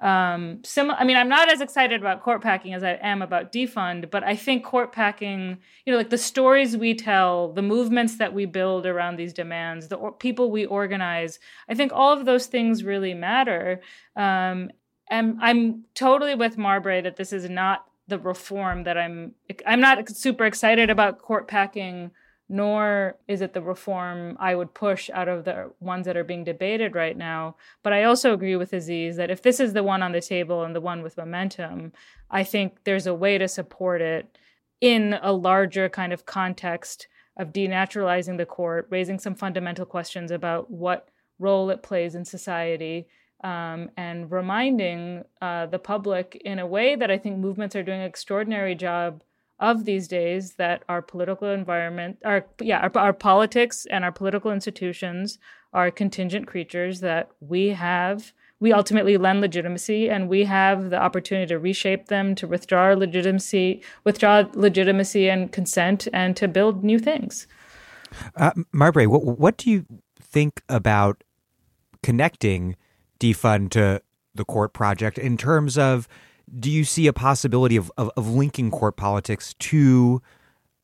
um sim- i mean i'm not as excited about court packing as i am about defund but i think court packing you know like the stories we tell the movements that we build around these demands the or- people we organize i think all of those things really matter. Um and i'm totally with marbre that this is not the reform that i'm i'm not super excited about court packing nor is it the reform I would push out of the ones that are being debated right now. But I also agree with Aziz that if this is the one on the table and the one with momentum, I think there's a way to support it in a larger kind of context of denaturalizing the court, raising some fundamental questions about what role it plays in society. Um, and reminding uh, the public in a way that I think movements are doing an extraordinary job of these days that our political environment, our yeah, our, our politics and our political institutions are contingent creatures that we have we ultimately lend legitimacy and we have the opportunity to reshape them to withdraw legitimacy withdraw legitimacy and consent and to build new things. Uh, marbre what, what do you think about connecting defund to the court project in terms of do you see a possibility of, of, of linking court politics to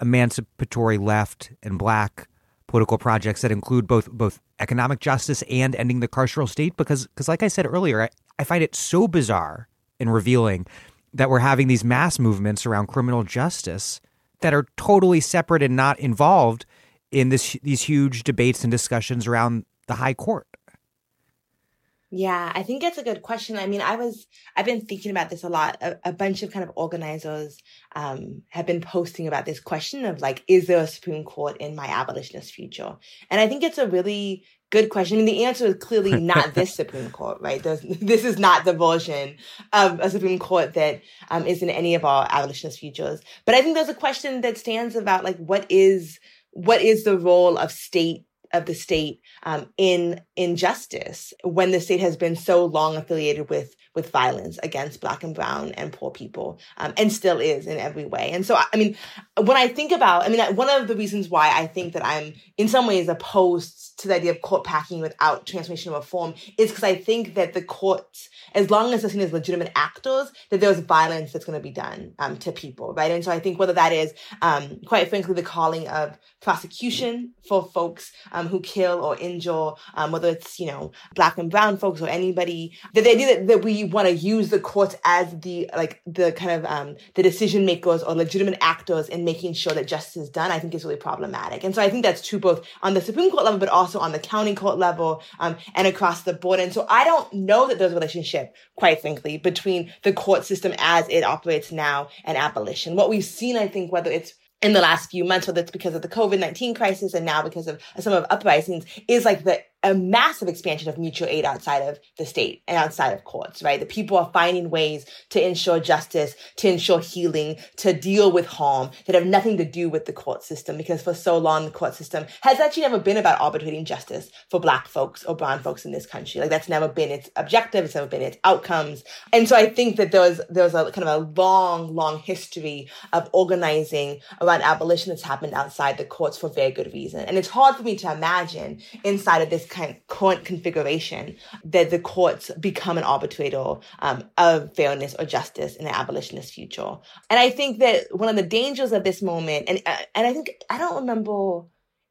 emancipatory left and black political projects that include both both economic justice and ending the carceral state because because like I said earlier I, I find it so bizarre and revealing that we're having these mass movements around criminal justice that are totally separate and not involved in this these huge debates and discussions around the high court. Yeah, I think it's a good question. I mean, I was, I've been thinking about this a lot. A, a bunch of kind of organizers um, have been posting about this question of like, is there a Supreme Court in my abolitionist future? And I think it's a really good question. I mean, the answer is clearly not this Supreme Court, right? There's, this is not the version of a Supreme Court that um, is in any of our abolitionist futures. But I think there's a question that stands about like, what is, what is the role of state of the state um, in injustice when the state has been so long affiliated with with violence against black and brown and poor people um, and still is in every way. And so i mean when i think about i mean one of the reasons why i think that i'm in some ways opposed to the idea of court packing without transformation reform is because i think that the courts as long as they're seen as legitimate actors that there's violence that's going to be done um, to people right? And so i think whether that is um, quite frankly the calling of prosecution for folks um, who kill or injure, um, whether it's, you know, black and brown folks or anybody, that the idea that, that we want to use the courts as the like the kind of um, the decision makers or legitimate actors in making sure that justice is done, I think is really problematic. And so I think that's true both on the Supreme Court level, but also on the county court level um, and across the board. And so I don't know that there's a relationship, quite frankly, between the court system as it operates now and abolition. What we've seen, I think, whether it's in the last few months, whether it's because of the COVID 19 crisis and now because of some of uprisings, is like the a massive expansion of mutual aid outside of the state and outside of courts, right? The people are finding ways to ensure justice, to ensure healing, to deal with harm that have nothing to do with the court system because for so long the court system has actually never been about arbitrating justice for black folks or brown folks in this country. Like that's never been its objective, it's never been its outcomes. And so I think that there was there was a kind of a long, long history of organizing around abolition that's happened outside the courts for very good reason. And it's hard for me to imagine inside of this kind of current configuration that the courts become an arbitrator um, of fairness or justice in an abolitionist future. And I think that one of the dangers of this moment, and uh, and I think I don't remember,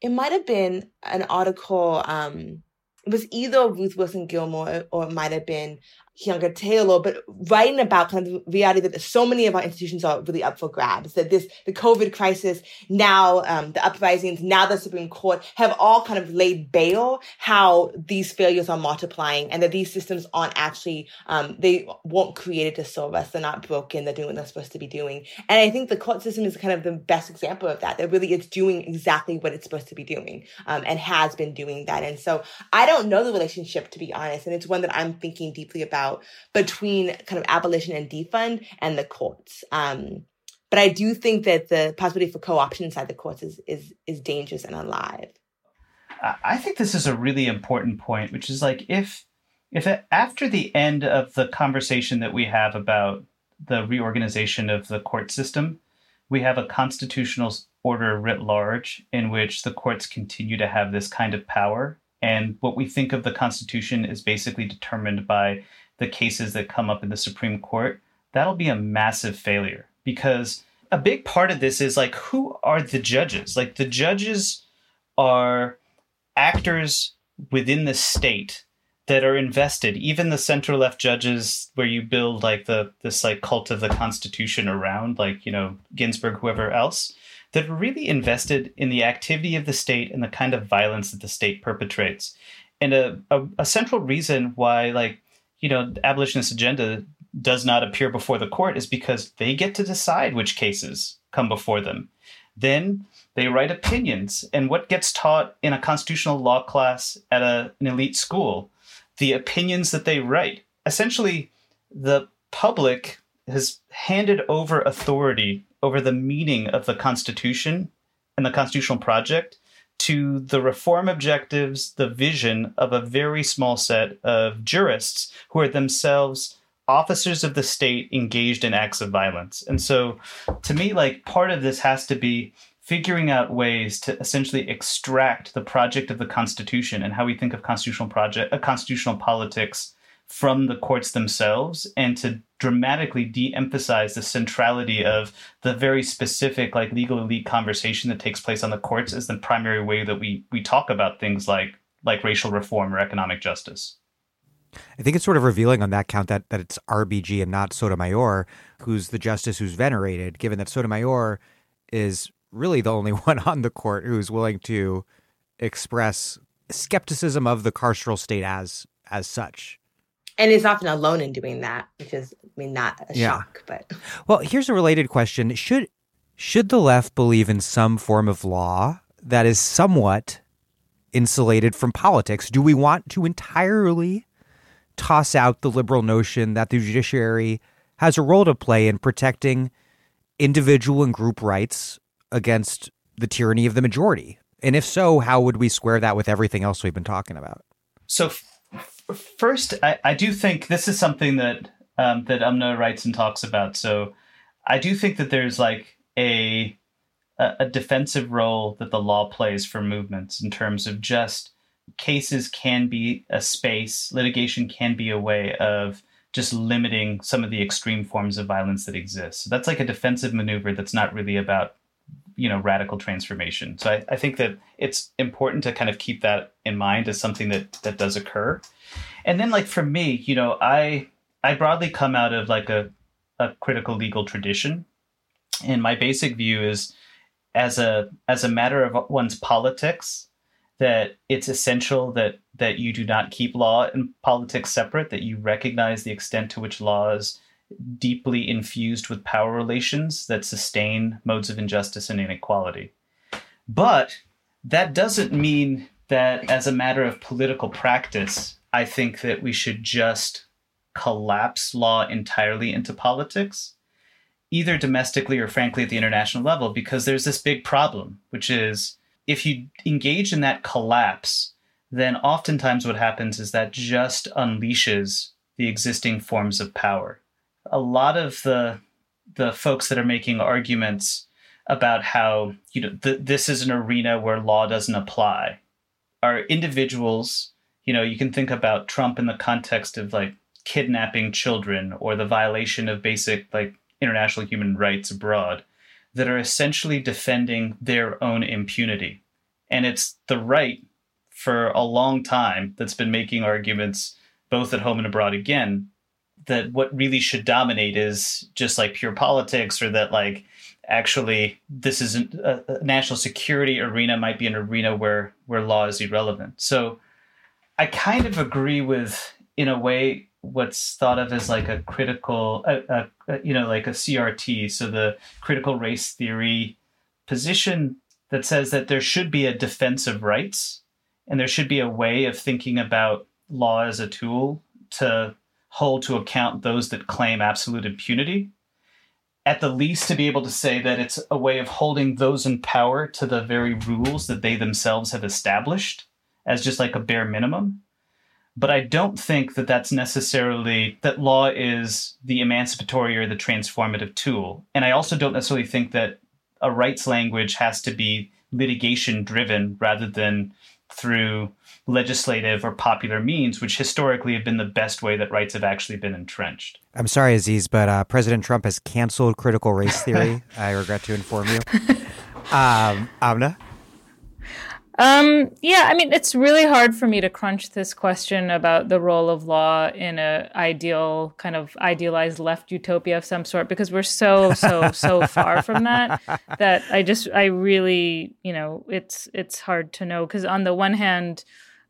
it might have been an article. Um, it was either Ruth Wilson Gilmore or it might have been Keeanga Taylor, but writing about kind of the reality that so many of our institutions are really up for grabs. That this, the COVID crisis, now um, the uprisings, now the Supreme Court have all kind of laid bare how these failures are multiplying, and that these systems aren't actually um, they weren't created to serve us. They're not broken. They're doing what they're supposed to be doing. And I think the court system is kind of the best example of that. That really it's doing exactly what it's supposed to be doing, um, and has been doing that. And so I don't know the relationship to be honest, and it's one that I'm thinking deeply about about between kind of abolition and defund and the courts. Um, but I do think that the possibility for co-option inside the courts is is is dangerous and alive. I think this is a really important point, which is like if if it, after the end of the conversation that we have about the reorganization of the court system, we have a constitutional order writ large in which the courts continue to have this kind of power. And what we think of the Constitution is basically determined by the cases that come up in the Supreme Court, that'll be a massive failure because a big part of this is like who are the judges? Like the judges are actors within the state that are invested even the center left judges where you build like the this like cult of the constitution around like you know ginsburg whoever else that are really invested in the activity of the state and the kind of violence that the state perpetrates and a, a, a central reason why like you know, the abolitionist agenda does not appear before the court is because they get to decide which cases come before them. Then they write opinions. And what gets taught in a constitutional law class at a, an elite school? The opinions that they write. Essentially, the public has handed over authority over the meaning of the Constitution and the constitutional project to the reform objectives, the vision of a very small set of jurists who are themselves officers of the state engaged in acts of violence. And so to me, like part of this has to be figuring out ways to essentially extract the project of the Constitution and how we think of constitutional project, uh, constitutional politics from the courts themselves and to dramatically de-emphasize the centrality of the very specific like legal elite conversation that takes place on the courts as the primary way that we we talk about things like like racial reform or economic justice. I think it's sort of revealing on that count that, that it's RBG and not Sotomayor who's the justice who's venerated, given that Sotomayor is really the only one on the court who's willing to express skepticism of the carceral state as as such and is often alone in doing that, which is, I mean, not a yeah. shock. But well, here's a related question: should should the left believe in some form of law that is somewhat insulated from politics? Do we want to entirely toss out the liberal notion that the judiciary has a role to play in protecting individual and group rights against the tyranny of the majority? And if so, how would we square that with everything else we've been talking about? So, first, I, I do think this is something that um, that Amna writes and talks about. So I do think that there's like a a defensive role that the law plays for movements in terms of just cases can be a space, litigation can be a way of just limiting some of the extreme forms of violence that exist. So that's like a defensive maneuver that's not really about you know radical transformation. So I, I think that it's important to kind of keep that in mind as something that that does occur. And then like for me, you know, I I broadly come out of like a, a critical legal tradition. And my basic view is as a as a matter of one's politics, that it's essential that that you do not keep law and politics separate, that you recognize the extent to which laws deeply infused with power relations that sustain modes of injustice and inequality. But that doesn't mean that as a matter of political practice, I think that we should just collapse law entirely into politics, either domestically or frankly at the international level, because there's this big problem, which is if you engage in that collapse, then oftentimes what happens is that just unleashes the existing forms of power. A lot of the the folks that are making arguments about how you know th- this is an arena where law doesn't apply. Are individuals you know you can think about trump in the context of like kidnapping children or the violation of basic like international human rights abroad that are essentially defending their own impunity. And it's the right for a long time that's been making arguments both at home and abroad again that what really should dominate is just like pure politics or that like actually this isn't a, a national security arena might be an arena where where law is irrelevant. So i kind of agree with in a way what's thought of as like a critical a, a, you know like a crt so the critical race theory position that says that there should be a defense of rights and there should be a way of thinking about law as a tool to hold to account those that claim absolute impunity at the least to be able to say that it's a way of holding those in power to the very rules that they themselves have established as just like a bare minimum. But i don't think that that's necessarily that law is the emancipatory or the transformative tool. And i also don't necessarily think that a rights language has to be litigation driven rather than through legislative or popular means, which historically have been the best way that rights have actually been entrenched. I'm sorry, Aziz, but uh, President Trump has canceled critical race theory. I regret to inform you. Um, Amna? Um, yeah, I mean, it's really hard for me to crunch this question about the role of law in a ideal kind of idealized left utopia of some sort because we're so so so far from that that I just I really you know it's it's hard to know because on the one hand.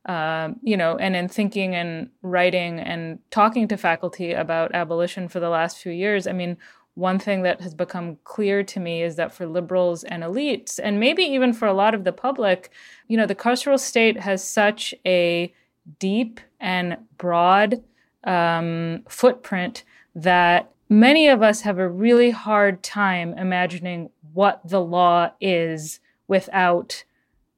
Uh, you know, and in thinking and writing and talking to faculty about abolition for the last few years, I mean, one thing that has become clear to me is that for liberals and elites, and maybe even for a lot of the public, you know, the carceral state has such a deep and broad um, footprint that many of us have a really hard time imagining what the law is without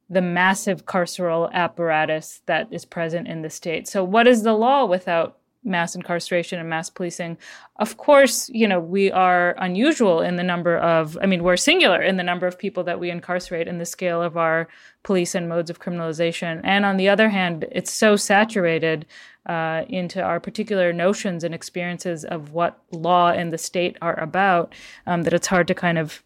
the massive carceral apparatus that is present in the state. So, what is the law without mass incarceration and mass policing. Of course, you know, we are unusual in the number of, I mean, we're singular in the number of people that we incarcerate in the scale of our police and modes of criminalization. And on the other hand, it's so saturated uh, into our particular notions and experiences of what law and the state are about um, that it's hard to kind of,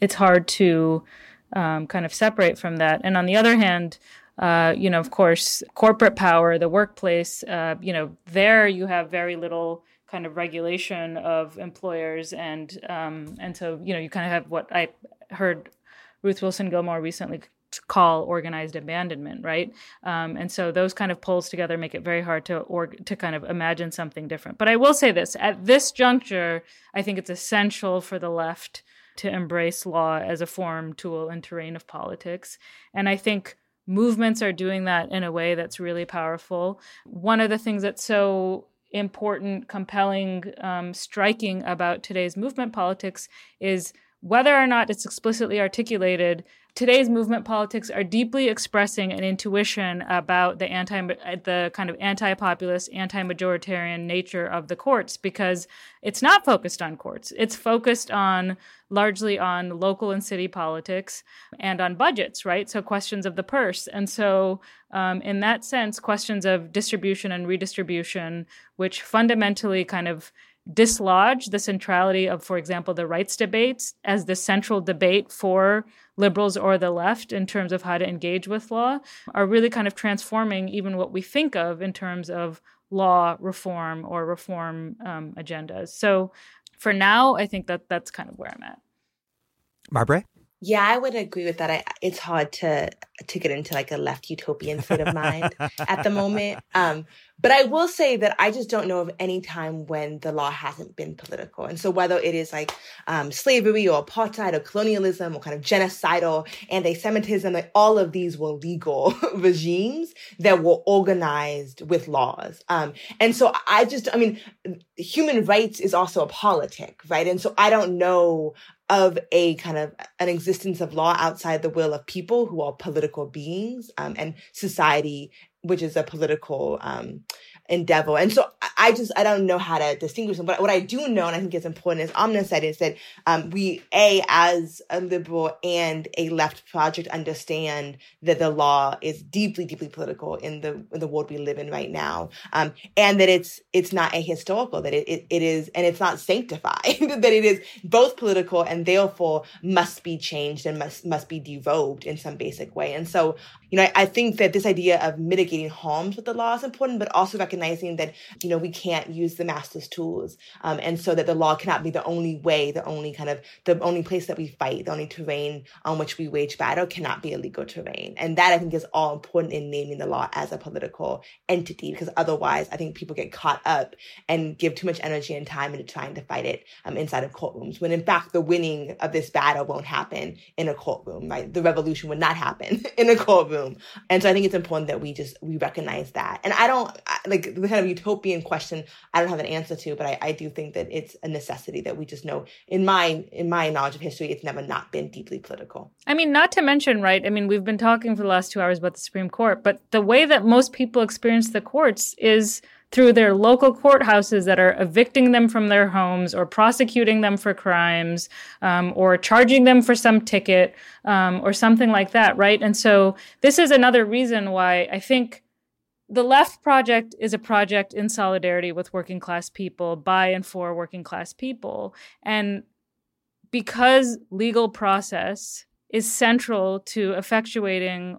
it's hard to um, kind of separate from that. And on the other hand, uh, you know, of course, corporate power, the workplace, uh, you know, there you have very little kind of regulation of employers, and um, and so you know, you kind of have what I heard Ruth Wilson Gilmore recently call organized abandonment, right? Um, and so those kind of pulls together make it very hard to org- to kind of imagine something different. But I will say this: at this juncture, I think it's essential for the left to embrace law as a form, tool, and terrain of politics. And I think movements are doing that in a way that's really powerful. One of the things that's so important, compelling, um, striking about today's movement politics is whether or not it's explicitly articulated, today's movement politics are deeply expressing an intuition about the anti the kind of anti-populist, anti-majoritarian nature of the courts because it's not focused on courts. It's focused on largely on local and city politics and on budgets, right? So questions of the purse. And so um, in that sense, questions of distribution and redistribution, which fundamentally kind of dislodge the centrality of, for example, the rights debates as the central debate for liberals or the left in terms of how to engage with law are really kind of transforming even what we think of in terms of law reform or reform um, agendas. So for now, I think that that's kind of where I'm at. Marbre? Yeah, I would agree with that. I, it's hard to to get into like a left utopian state of mind at the moment. Um, but I will say that I just don't know of any time when the law hasn't been political. And so whether it is like um, slavery or apartheid or colonialism or kind of genocidal anti-Semitism, like all of these were legal regimes that were organized with laws. Um, and so I just, I mean, human rights is also a politic, right? And so I don't know of a kind of an existence of law outside the will of people who are political beings um, and society which is a political um, endeavor. And so I just, I don't know how to distinguish them. But what I do know, and I think it's important, as Amna said, is that um, we, A, as a liberal and a left project, understand that the law is deeply, deeply political in the in the world we live in right now. Um, and that it's it's not ahistorical, that it, it, it is, and it's not sanctified, that it is both political and therefore must be changed and must must be derobed in some basic way. And so, you know, I, think that this idea of mitigating harms with the law is important, but also recognizing that, you know, we can't use the master's tools. Um, and so that the law cannot be the only way, the only kind of, the only place that we fight, the only terrain on which we wage battle cannot be a legal terrain. And that I think is all important in naming the law as a political entity, because otherwise I think people get caught up and give too much energy and time into trying to fight it um, inside of courtrooms, when in fact the winning of this battle won't happen in a courtroom, right? The revolution would not happen in a courtroom. And so I think it's important that we just, we recognize that. And I don't, like the kind of utopian question, I don't have an answer to, but I, I do think that it's a necessity that we just know in my, in my knowledge of history, it's never not been deeply political. I mean, not to mention, right? I mean, we've been talking for the last two hours about the Supreme Court, but the way that most people experience the courts is through their local courthouses that are evicting them from their homes or prosecuting them for crimes um, or charging them for some ticket um, or something like that, right? And so this is another reason why I think the left project is a project in solidarity with working class people by and for working class people and because legal process is central to effectuating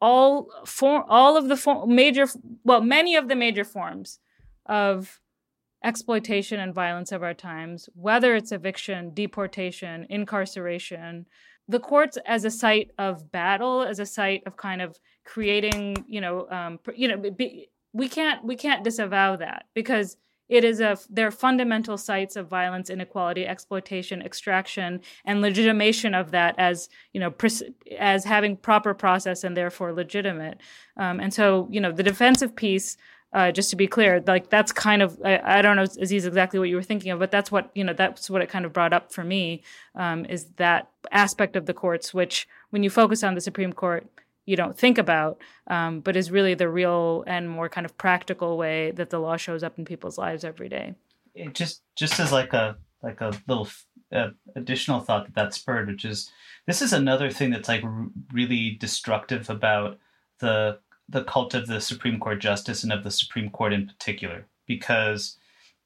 all for all of the for, major well many of the major forms of exploitation and violence of our times whether it's eviction deportation incarceration the courts as a site of battle as a site of kind of creating you know um, you know be, we can't we can't disavow that because it is a they're fundamental sites of violence, inequality, exploitation, extraction, and legitimation of that as you know as having proper process and therefore legitimate. Um, and so you know the defensive piece. Uh, just to be clear, like that's kind of I, I, don't know Aziz exactly what you were thinking of, but that's what you know that's what it kind of brought up for me um, is that aspect of the courts, which when you focus on the Supreme Court, you don't think about, um, but is really the real and more kind of practical way that the law shows up in people's lives every day. It just just as like a like a little uh, additional thought that that spurred, which is this is another thing that's like r- really destructive about the the cult of the Supreme Court justice and of the Supreme Court in particular, because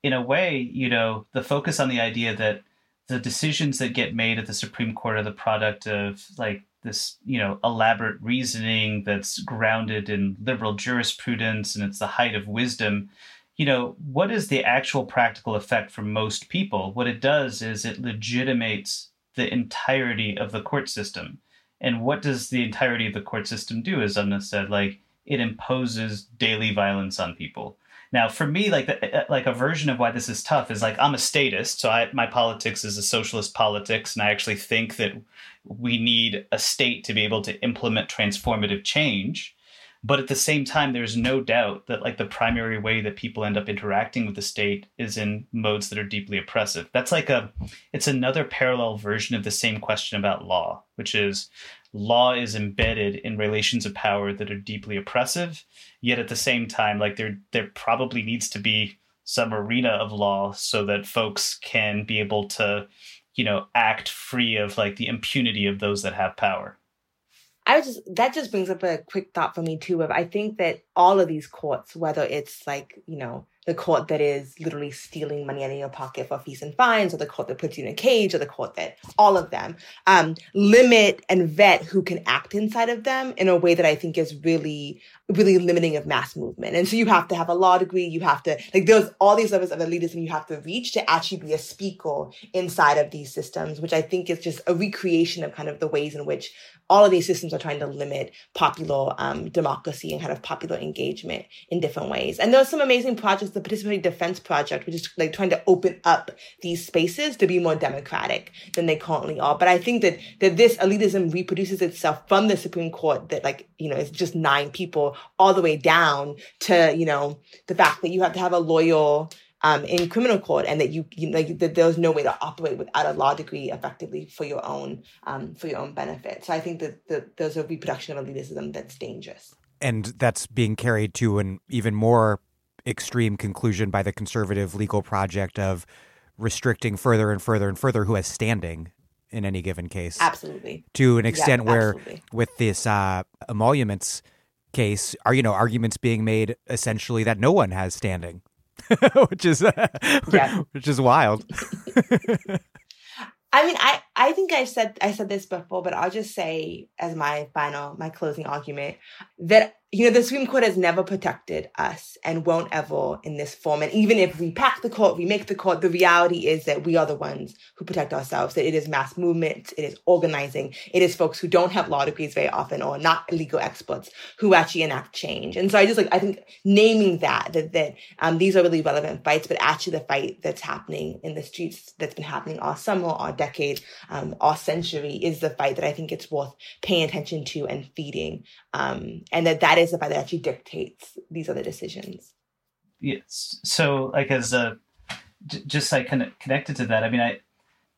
in a way, you know, the focus on the idea that the decisions that get made at the Supreme Court are the product of like this you know elaborate reasoning that's grounded in liberal jurisprudence and it's the height of wisdom. You know what is the actual practical effect for most people? What it does is it legitimates the entirety of the court system. And what does the entirety of the court system do as Amna said? Like it imposes daily violence on people. Now, for me, like the, uh, like a version of why this is tough is like I'm a statist, so I, my politics is a socialist politics, and I actually think that we need a state to be able to implement transformative change. But at the same time, there's no doubt that like the primary way that people end up interacting with the state is in modes that are deeply oppressive. That's like a, it's another parallel version of the same question about law, which is law is embedded in relations of power that are deeply oppressive. Yet at the same time, like there, there probably needs to be some arena of law so that folks can be able to you know act free of like the impunity of those that have power. I just that just brings up a quick thought for me too of I think that all of these courts, whether it's like, you know, the court that is literally stealing money out of your pocket for fees and fines, or the court that puts you in a cage, or the court that all of them um, limit and vet who can act inside of them in a way that I think is really, really limiting of mass movement. And so you have to have a law degree, you have to like there's all these levels of elitism you have to reach to actually be a speaker inside of these systems, which I think is just a recreation of kind of the ways in which all of these systems are trying to limit popular um, democracy and kind of popular engagement in different ways. And there are some amazing projects, the Participatory Defense Project, which is like trying to open up these spaces to be more democratic than they currently are. But I think that that this elitism reproduces itself from the Supreme Court that like, you know, it's just nine people all the way down to, you know, the fact that you have to have a lawyer um, in criminal court, and that you, you like that there's no way to operate without a law degree effectively for your own um, for your own benefit. So I think that, that there's a reproduction of elitism that's dangerous, and that's being carried to an even more extreme conclusion by the conservative legal project of restricting further and further and further who has standing in any given case. Absolutely. To an extent yeah, where with this uh, emoluments case, are you know arguments being made essentially that no one has standing. which is uh, yeah. which is wild. I mean, I I think I said I said this before, but I'll just say as my final my closing argument that you know, the Supreme Court has never protected us and won't ever in this form. And even if we pack the court, we make the court, the reality is that we are the ones who protect ourselves, that it is mass movement, it is organizing, it is folks who don't have law degrees very often or not legal experts who actually enact change. And so I just like, I think naming that, that, that um, these are really relevant fights, but actually the fight that's happening in the streets that's been happening all summer, all decade, um, all century is the fight that I think it's worth paying attention to and feeding. Um, and that that is the fight that actually dictates these other decisions. Yes. So, like, as a just like kind of connected to that, I mean, I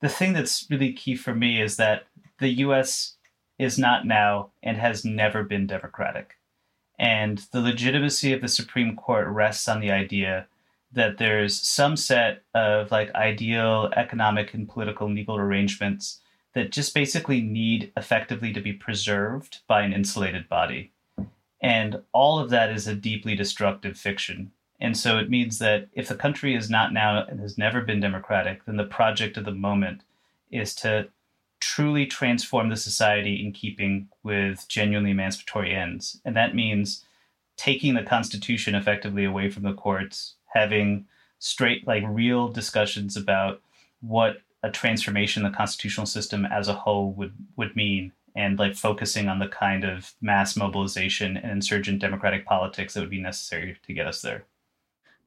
the thing that's really key for me is that the U.S. is not now and has never been democratic, and the legitimacy of the Supreme Court rests on the idea that there's some set of like ideal economic and political legal arrangements that just basically need effectively to be preserved by an insulated body. And all of that is a deeply destructive fiction. And so it means that if the country is not now and has never been democratic, then the project of the moment is to truly transform the society in keeping with genuinely emancipatory ends. And that means taking the Constitution effectively away from the courts, having straight, like real discussions about what a transformation the constitutional system as a whole would, would mean and like focusing on the kind of mass mobilization and insurgent democratic politics that would be necessary to get us there.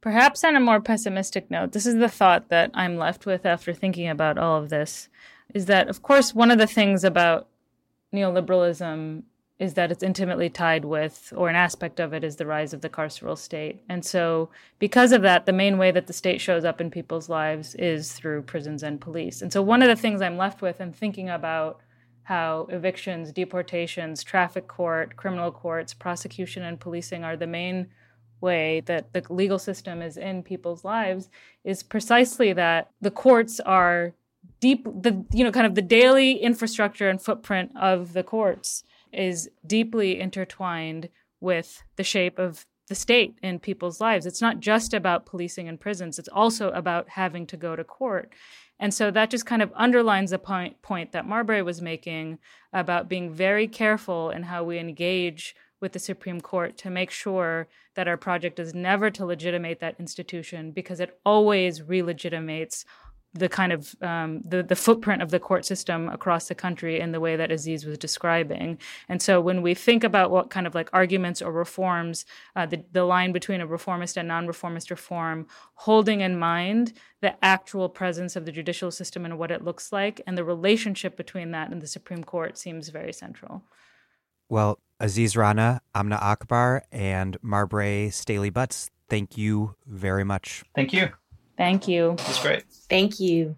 Perhaps on a more pessimistic note, this is the thought that I'm left with after thinking about all of this is that, of course, one of the things about neoliberalism is that it's intimately tied with, or an aspect of it is the rise of the carceral state. And so, because of that, the main way that the state shows up in people's lives is through prisons and police. And so, one of the things I'm left with and thinking about how evictions, deportations, traffic court, criminal courts, prosecution, and policing are the main way that the legal system is in people's lives is precisely that the courts are deep the you know kind of the daily infrastructure and footprint of the courts is deeply intertwined with the shape of the state in people's lives. It's not just about policing and prisons, it's also about having to go to court. And so that just kind of underlines the point, point that Marbre was making about being very careful in how we engage with the Supreme Court to make sure that our project is never to legitimate that institution because it always relegitimates the kind of um, the the footprint of the court system across the country in the way that Aziz was describing. And so when we think about what kind of like arguments or reforms, uh, the the line between a reformist and non-reformist reform, holding in mind the actual presence of the judicial system and what it looks like, and the relationship between that and the Supreme Court seems very central. Well, Aziz Rana, Amna Akbar, and Marbre Stahly-Butts, thank you very much. Thank you. Thank you. That's great. Thank you.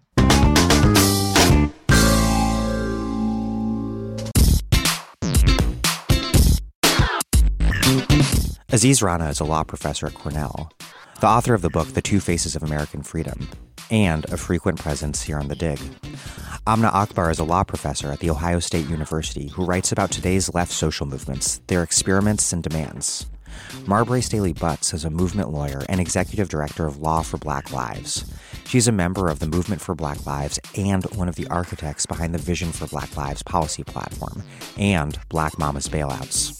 Aziz Rana is a law professor at Cornell, the author of the book The Two Faces of American Freedom, and a frequent presence here on The Dig. Amna Akbar is a law professor at The Ohio State University who writes about today's left social movements, their experiments and demands. Marbre Stahly-Butts is a movement lawyer and executive director of Law for Black Lives. She's a member of the Movement for Black Lives and one of the architects behind the Vision for Black Lives policy platform and Black Mamas Bailouts.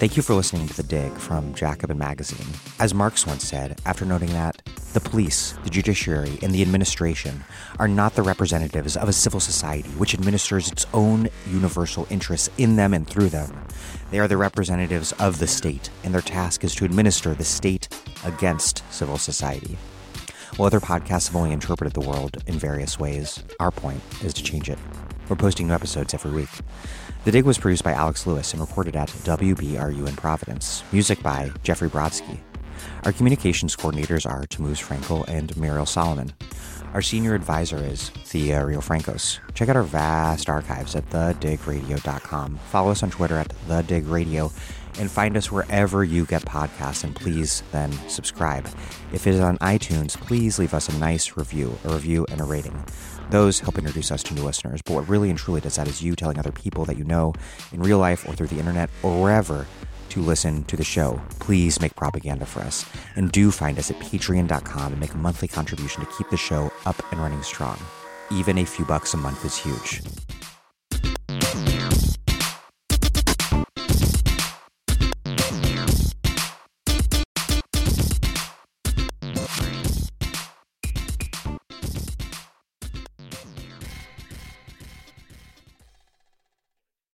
Thank you for listening to The Dig from Jacobin Magazine. As Marx once said, after noting that the police, the judiciary, and the administration are not the representatives of a civil society which administers its own universal interests in them and through them. They are the representatives of the state, and their task is to administer the state against civil society. While other podcasts have only interpreted the world in various ways, our point is to change it. We're posting new episodes every week. The Dig was produced by Alex Lewis and recorded at WBRU in Providence. Music by Jeffrey Brodsky. Our communications coordinators are Tamuz Frankel and Muriel Solomon. Our senior advisor is Thea Riofrancos. Check out our vast archives at thedigradio.com. Follow us on Twitter at thedigradio and find us wherever you get podcasts. And please then subscribe. If it is on iTunes, please leave us a nice review, a review and a rating. Those help introduce us to new listeners. But what really and truly does that is you telling other people that you know in real life or through the internet or wherever to listen to the show, please make propaganda for us. And do find us at patreon.com and make a monthly contribution to keep the show up and running strong. Even a few bucks a month is huge.